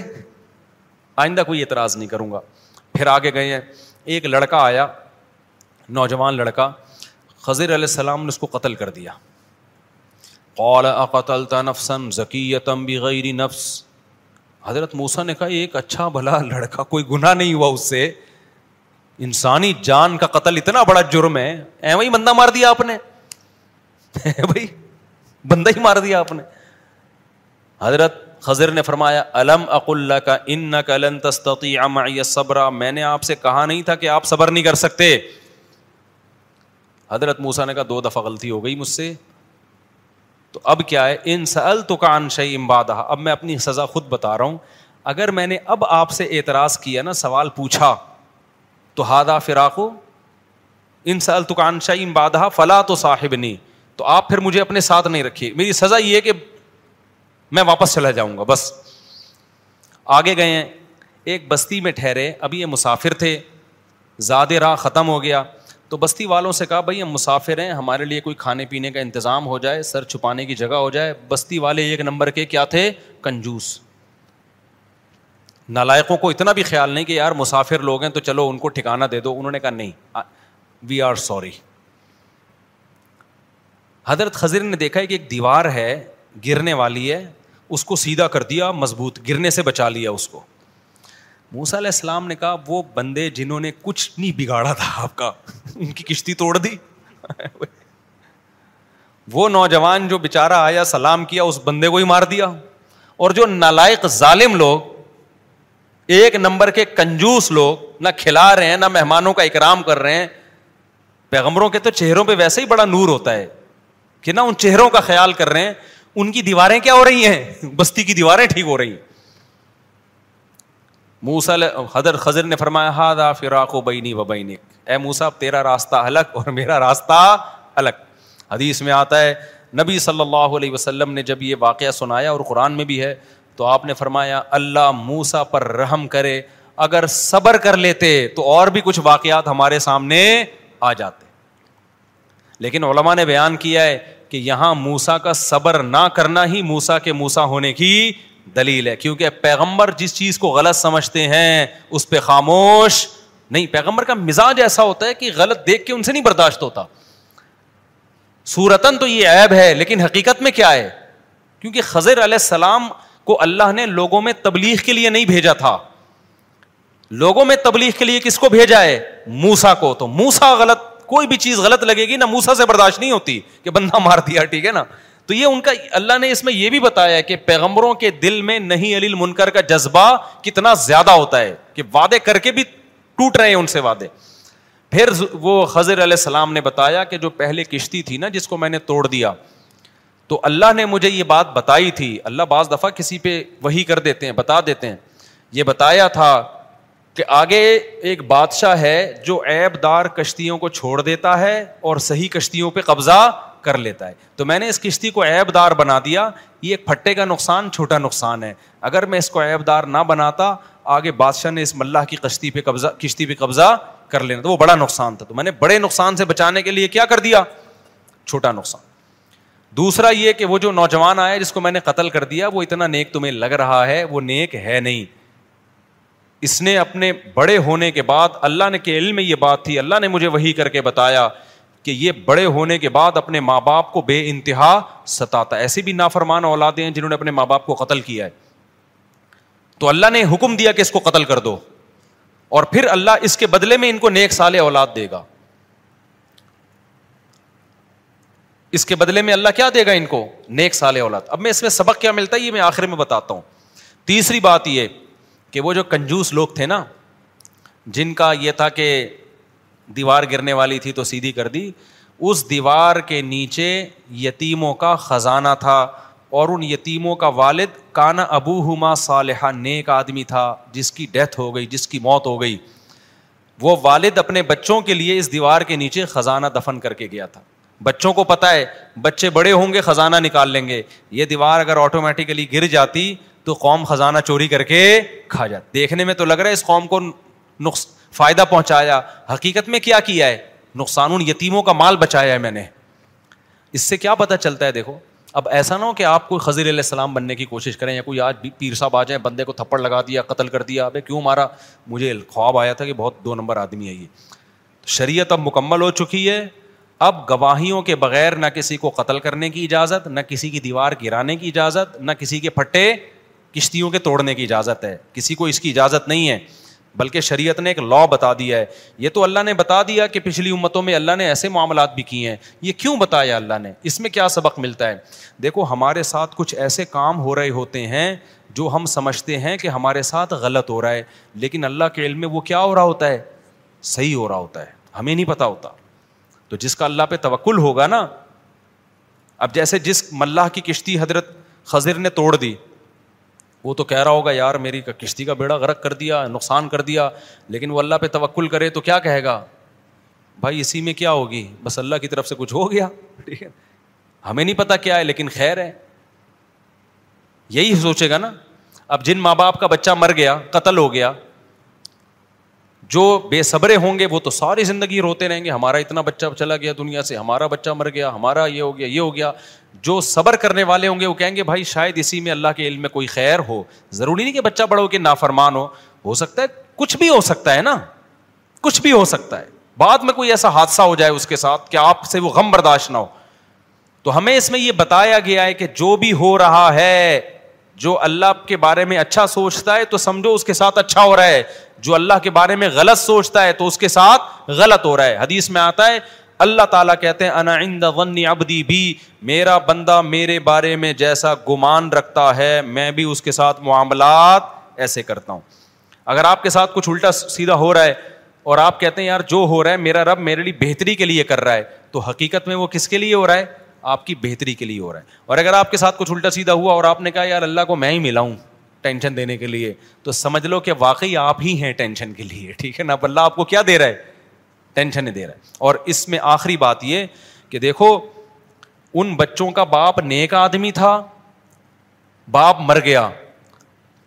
Speaker 5: آئندہ کوئی اعتراض نہیں کروں گا۔ پھر آگے گئے ہیں۔ ایک لڑکا آیا، نوجوان لڑکا، خضر علیہ السلام نے اس کو قتل کر دیا۔ قال، اقتلت نفسا ذکیتم بغیر نفس؟ حضرت موسا نے کہا، ایک اچھا بھلا لڑکا، کوئی گناہ نہیں ہوا اس سے۔ انسانی جان کا قتل اتنا بڑا جرم ہے۔ اے وہی بندہ مار دیا آپ نے۔ <laughs> بھائی، بندہ ہی مار دیا آپ نے۔ حضرت خضر نے فرمایا، الم اق اللہ کا ان کلن تستی صبر میں نے آپ سے کہا نہیں تھا کہ آپ صبر نہیں کر سکتے۔ حضرت موسا نے کہا، دو دفعہ غلطی ہو گئی مجھ سے۔ تو اب کیا ہے؟ ان سل تو کان شعی امباد اب میں اپنی سزا خود بتا رہا ہوں۔ اگر میں نے اب آپ سے اعتراض کیا نا، سوال پوچھا، تو ہادا فراقو ان سل تکان شعیم بادہ فلاں تو صاحب نہیں تو آپ پھر مجھے اپنے ساتھ نہیں رکھیے۔ میری سزا یہ ہے کہ میں واپس چلا جاؤں گا، بس۔ آگے گئے ہیں، ایک بستی میں ٹھہرے، ابھی یہ مسافر تھے زیادہ راہ ختم ہو گیا۔ تو بستی والوں سے کہا، بھائی، ہم مسافر ہیں، ہمارے لیے کوئی کھانے پینے کا انتظام ہو جائے، سر چھپانے کی جگہ ہو جائے۔ بستی والے ایک نمبر کے کیا تھے؟ کنجوس۔ نالائقوں کو اتنا بھی خیال نہیں کہ یار مسافر لوگ ہیں تو چلو ان کو ٹھکانا دے دو۔ انہوں نے کہا، نہیں وی آر سوری حضرت خزر نے دیکھا ہے کہ ایک دیوار ہے، گرنے والی ہے، اس کو سیدھا کر دیا، مضبوط، گرنے سے بچا لیا اس کو۔ موسا علیہ السلام نے کہا، وہ بندے جنہوں نے کچھ نہیں بگاڑا تھا آپ کا، ان کی کشتی توڑ دی۔ وہ نوجوان جو بےچارا آیا، سلام کیا، اس بندے کو ہی مار دیا۔ اور جو نالائق ظالم لوگ، ایک نمبر کے کنجوس لوگ، نہ کھلا رہے ہیں، نہ مہمانوں کا اکرام کر رہے ہیں۔ پیغمبروں کے تو چہروں پہ ویسے ہی بڑا نور ہوتا ہے کہ نہ ان چہروں کا خیال کر رہے ہیں۔ ان کی دیواریں کیا ہو رہی ہیں؟ بستی کی دیواریں ٹھیک ہو رہی ہیں۔ موسا حضر خزر نے فرمایا ہاد فراق و بینی و بینک. اے موسا تیرا راستہ الگ اور میرا راستہ الگ۔ حدیث میں آتا ہے، نبی صلی اللہ علیہ وسلم نے جب یہ واقعہ سنایا اور قرآن میں بھی ہے، تو آپ نے فرمایا، اللہ موسا پر رحم کرے، اگر صبر کر لیتے تو اور بھی کچھ واقعات ہمارے سامنے آ جاتے۔ لیکن علماء نے بیان کیا ہے کہ یہاں موسا کا صبر نہ کرنا ہی موسا کے موسا ہونے کی دلیل ہے، کیونکہ پیغمبر جس چیز کو غلط سمجھتے ہیں، اس پہ خاموش نہیں۔ پیغمبر کا مزاج ایسا ہوتا ہے کہ غلط دیکھ کے ان سے نہیں برداشت ہوتا۔ سورتن تو یہ عیب ہے، لیکن حقیقت میں کیا ہے؟ کیونکہ خضر علیہ السلام کو اللہ نے لوگوں میں تبلیغ کے لیے نہیں بھیجا تھا۔ لوگوں میں تبلیغ کے لیے کس کو بھیجا ہے؟ موسا کو۔ تو موسا غلط، کوئی بھی چیز غلط لگے گی، نہ موسا سے برداشت نہیں ہوتی کہ بندہ مار دیا، ٹھیک ہے نا؟ تو یہ ان کا اللہ نے اس میں یہ بھی بتایا کہ پیغمبروں کے دل میں نہیں علی منکر کا جذبہ کتنا زیادہ ہوتا ہے کہ وعدے کر کے بھی ٹوٹ رہے ہیں ان سے وعدے۔ پھر وہ خضر علیہ السلام نے بتایا کہ جو پہلے کشتی تھی نا جس کو میں نے توڑ دیا، تو اللہ نے مجھے یہ بات بتائی تھی۔ اللہ بعض دفعہ کسی پہ وہی کر دیتے ہیں، بتا دیتے ہیں۔ یہ بتایا تھا کہ آگے ایک بادشاہ ہے جو ایب دار کشتیوں کو چھوڑ دیتا ہے اور صحیح کشتیوں پہ قبضہ کر لیتا ہے۔ تو میں نے اس کشتی کو ایب دار بنا دیا۔ یہ ایک پھٹے کا نقصان، چھوٹا نقصان ہے۔ اگر میں اس کو ایب دار نہ بناتا، آگے بادشاہ نے اس ملح کی کشتی پہ قبضہ، کشتی پہ قبضہ کر لینا۔ تو وہ بڑا نقصان تھا۔ تو میں نے بڑے نقصان سے بچانے کے لیے کیا کر دیا؟ چھوٹا نقصان۔ دوسرا یہ کہ وہ جو نوجوان آیا جس کو میں نے قتل کر دیا، وہ اتنا نیک تمہیں لگ رہا ہے، وہ نیک ہے نہیں۔ اس نے اپنے بڑے ہونے کے بعد، اللہ نے کے علم میں یہ بات تھی، اللہ نے مجھے وہی کر کے بتایا کہ یہ بڑے ہونے کے بعد اپنے ماں باپ کو بے انتہا ستاتا ایسی بھی نافرمان اولادیں ہیں جنہوں نے اپنے ماں باپ کو قتل کیا ہے۔ تو اللہ نے حکم دیا کہ اس کو قتل کر دو۔ اور پھر اللہ اس کے بدلے میں ان کو نیک سال اولاد دے گا۔ اس کے بدلے میں اللہ کیا دے گا ان کو؟ نیک سال اولاد۔ اب میں اس میں سبق کیا ملتا ہے یہ میں آخر میں بتاتا ہوں۔ تیسری بات یہ کہ وہ جو کنجوس لوگ تھے نا، جن کا یہ تھا کہ دیوار گرنے والی تھی تو سیدھی کر دی۔ اس دیوار کے نیچے یتیموں کا خزانہ تھا اور ان یتیموں کا والد کانا ابو ہما صالحہ نیک آدمی تھا، جس کی ڈیتھ ہو گئی، جس کی موت ہو گئی۔ وہ والد اپنے بچوں کے لیے اس دیوار کے نیچے خزانہ دفن کر کے گیا تھا۔ بچوں کو پتا ہے، بچے بڑے ہوں گے، خزانہ نکال لیں گے۔ یہ دیوار اگر آٹومیٹیکلی گر جاتی تو قوم خزانہ چوری کر کے کھا جاتی۔ دیکھنے میں تو لگ رہا ہے اس قوم کو نقص فائدہ پہنچایا۔ حقیقت میں کیا کیا ہے؟ نقصان ان یتیموں کا مال بچایا ہے میں نے۔ اس سے کیا پتا چلتا ہے دیکھو۔ اب ایسا نہ ہو کہ آپ کوئی خضر علیہ السلام بننے کی کوشش کریں یا کوئی آج پیر صاحب آ جائیں، بندے کو تھپڑ لگا دیا، قتل کر دیا۔ ابھی کیوں مارا؟ مجھے خواب آیا تھا کہ بہت دو نمبر آدمی ہے یہ۔ شریعت اب مکمل ہو چکی ہے۔ اب گواہیوں کے بغیر نہ کسی کو قتل کرنے کی اجازت، نہ کسی کی دیوار گرانے کی اجازت، نہ کسی کے پھٹے کشتیوں کے توڑنے کی اجازت ہے۔ کسی کو اس کی اجازت نہیں ہے۔ بلکہ شریعت نے ایک لا بتا دیا ہے۔ یہ تو اللہ نے بتا دیا کہ پچھلی امتوں میں اللہ نے ایسے معاملات بھی کیے ہیں۔ یہ کیوں بتایا اللہ نے؟ اس میں کیا سبق ملتا ہے؟ دیکھو، ہمارے ساتھ کچھ ایسے کام ہو رہے ہوتے ہیں جو ہم سمجھتے ہیں کہ ہمارے ساتھ غلط ہو رہا ہے، لیکن اللہ کے علم میں وہ کیا ہو رہا ہوتا ہے؟ صحیح ہو رہا ہوتا ہے۔ ہمیں نہیں پتا ہوتا۔ تو جس کا اللہ پہ توکل ہوگا نا، اب جیسے جس ملاح کی کشتی حضرت خضر نے توڑ دی وہ تو کہہ رہا ہوگا، یار میری کشتی کا بیڑا غرق کر دیا، نقصان کر دیا، لیکن وہ اللہ پہ توکل کرے تو کیا کہے گا? بھائی اسی میں کیا ہوگی؟ بس اللہ کی طرف سے کچھ ہو گیا، ٹھیک ہے؟ ہمیں نہیں پتا کیا ہے، لیکن خیر ہے۔ یہی سوچے گا نا۔ اب جن ماں باپ کا بچہ مر گیا، قتل ہو گیا جو بے صبرے ہوں گے، وہ تو ساری زندگی روتے رہیں گے۔ ہمارا اتنا بچہ چلا گیا دنیا سے، ہمارا بچہ مر گیا، ہمارا یہ ہو گیا، یہ ہو گیا۔ جو صبر کرنے والے ہوں گے، وہ کہیں گے، بھائی، شاید اسی میں اللہ کے علم میں کوئی خیر ہو۔ ضروری نہیں کہ بچہ بڑا ہو کے نافرمان ہو۔ ہو سکتا ہے، کچھ بھی ہو سکتا ہے نا۔ کچھ بھی ہو سکتا ہے۔ بعد میں کوئی ایسا حادثہ ہو جائے اس کے ساتھ کہ آپ سے وہ غم برداشت نہ ہو۔ تو ہمیں اس میں یہ بتایا گیا ہے کہ جو بھی ہو رہا ہے، جو اللہ کے بارے میں اچھا سوچتا ہے، تو سمجھو اس کے ساتھ اچھا ہو رہا ہے۔ جو اللہ کے بارے میں غلط سوچتا ہے تو اس کے ساتھ غلط ہو رہا ہے۔ حدیث میں آتا ہے، اللہ تعالیٰ کہتے ہیں، انا عند ظن عبدی بھی میرا بندہ میرے بارے میں جیسا گمان رکھتا ہے، میں بھی اس کے ساتھ معاملات ایسے کرتا ہوں۔ اگر آپ کے ساتھ کچھ الٹا سیدھا ہو رہا ہے اور آپ کہتے ہیں، یار جو ہو رہا ہے، میرا رب میرے لیے بہتری کے لیے کر رہا ہے، تو حقیقت میں وہ کس کے لیے ہو رہا ہے؟ آپ کی بہتری کے لیے ہو رہا ہے۔ اور اگر آپ کے ساتھ کچھ الٹا سیدھا ہوا اور آپ نے کہا، یار اللہ کو میں ہی ملا ہوں ٹینشن دینے کے لیے، تو سمجھ لو کہ واقعی آپ ہی ہیں ٹینشن کے لیے، ٹھیک ہے نا؟ اب اللہ آپ کو کیا دے رہا ہے؟ ٹینشن دے رہا ہے۔ اور اس میں آخری بات یہ کہ دیکھو، ان بچوں کا باپ نیک آدمی تھا، باپ مر گیا۔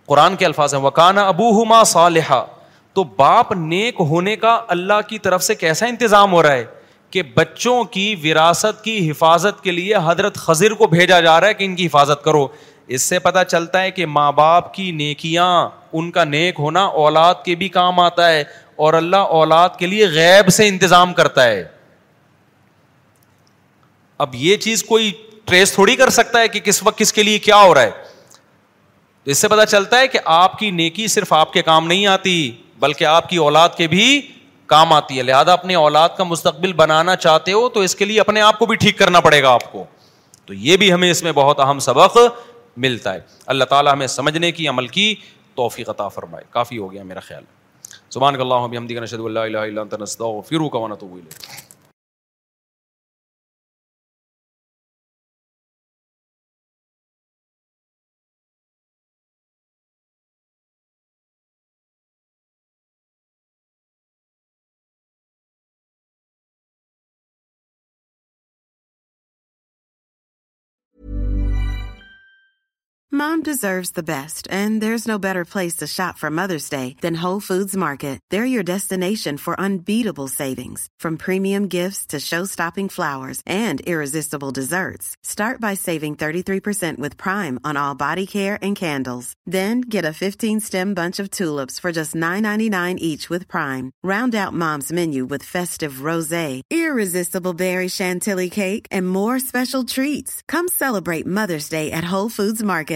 Speaker 5: قرآن کے الفاظ ہیں وکانا ابو ہما صالحہ تو باپ نیک ہونے کا اللہ کی طرف سے کیسا انتظام ہو رہا ہے کہ بچوں کی وراثت کی حفاظت کے لیے حضرت خزر کو بھیجا جا رہا ہے کہ ان کی حفاظت کرو؟ اس سے پتا چلتا ہے کہ ماں باپ کی نیکیاں، ان کا نیک ہونا اولاد کے بھی کام آتا ہے اور اللہ اولاد کے لیے غیب سے انتظام کرتا ہے۔ اب یہ چیز کوئی ٹریس تھوڑی کر سکتا ہے کہ کس وقت کس کے لیے کیا ہو رہا ہے۔ تو اس سے پتا چلتا ہے کہ آپ کی نیکی صرف آپ کے کام نہیں آتی، بلکہ آپ کی اولاد کے بھی کام آتی ہے۔ لہٰذا اپنے اولاد کا مستقبل بنانا چاہتے ہو تو اس کے لیے اپنے آپ کو بھی ٹھیک کرنا پڑے گا آپ کو۔ تو یہ بھی ہمیں اس میں بہت اہم سبق ملتا ہے۔ اللہ تعالیٰ ہمیں سمجھنے کی، عمل کی توفیق عطا فرمائے۔ کافی ہو گیا میرا خیال۔ زبان اللہ نشد اللہ mom deserves the best
Speaker 2: and there is no better place to shop from Mother's Day than Whole Foods Market there your destination for unbeatable savings from premium gifts to show stopping flowers and irresistible desserts start by saving thirty three percent with Prime on all body hair and candles then get a fifteen stem bunch of tulips for just nine ninety nine each with Prime round out mom's menu with festive rose irresistible berry chantilly cake and more special treats come celebrate Mother's Day at Whole Foods Market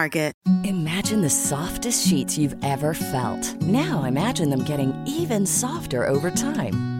Speaker 2: Market.
Speaker 8: Imagine the softest sheets you've ever felt. Now imagine them getting even softer over time.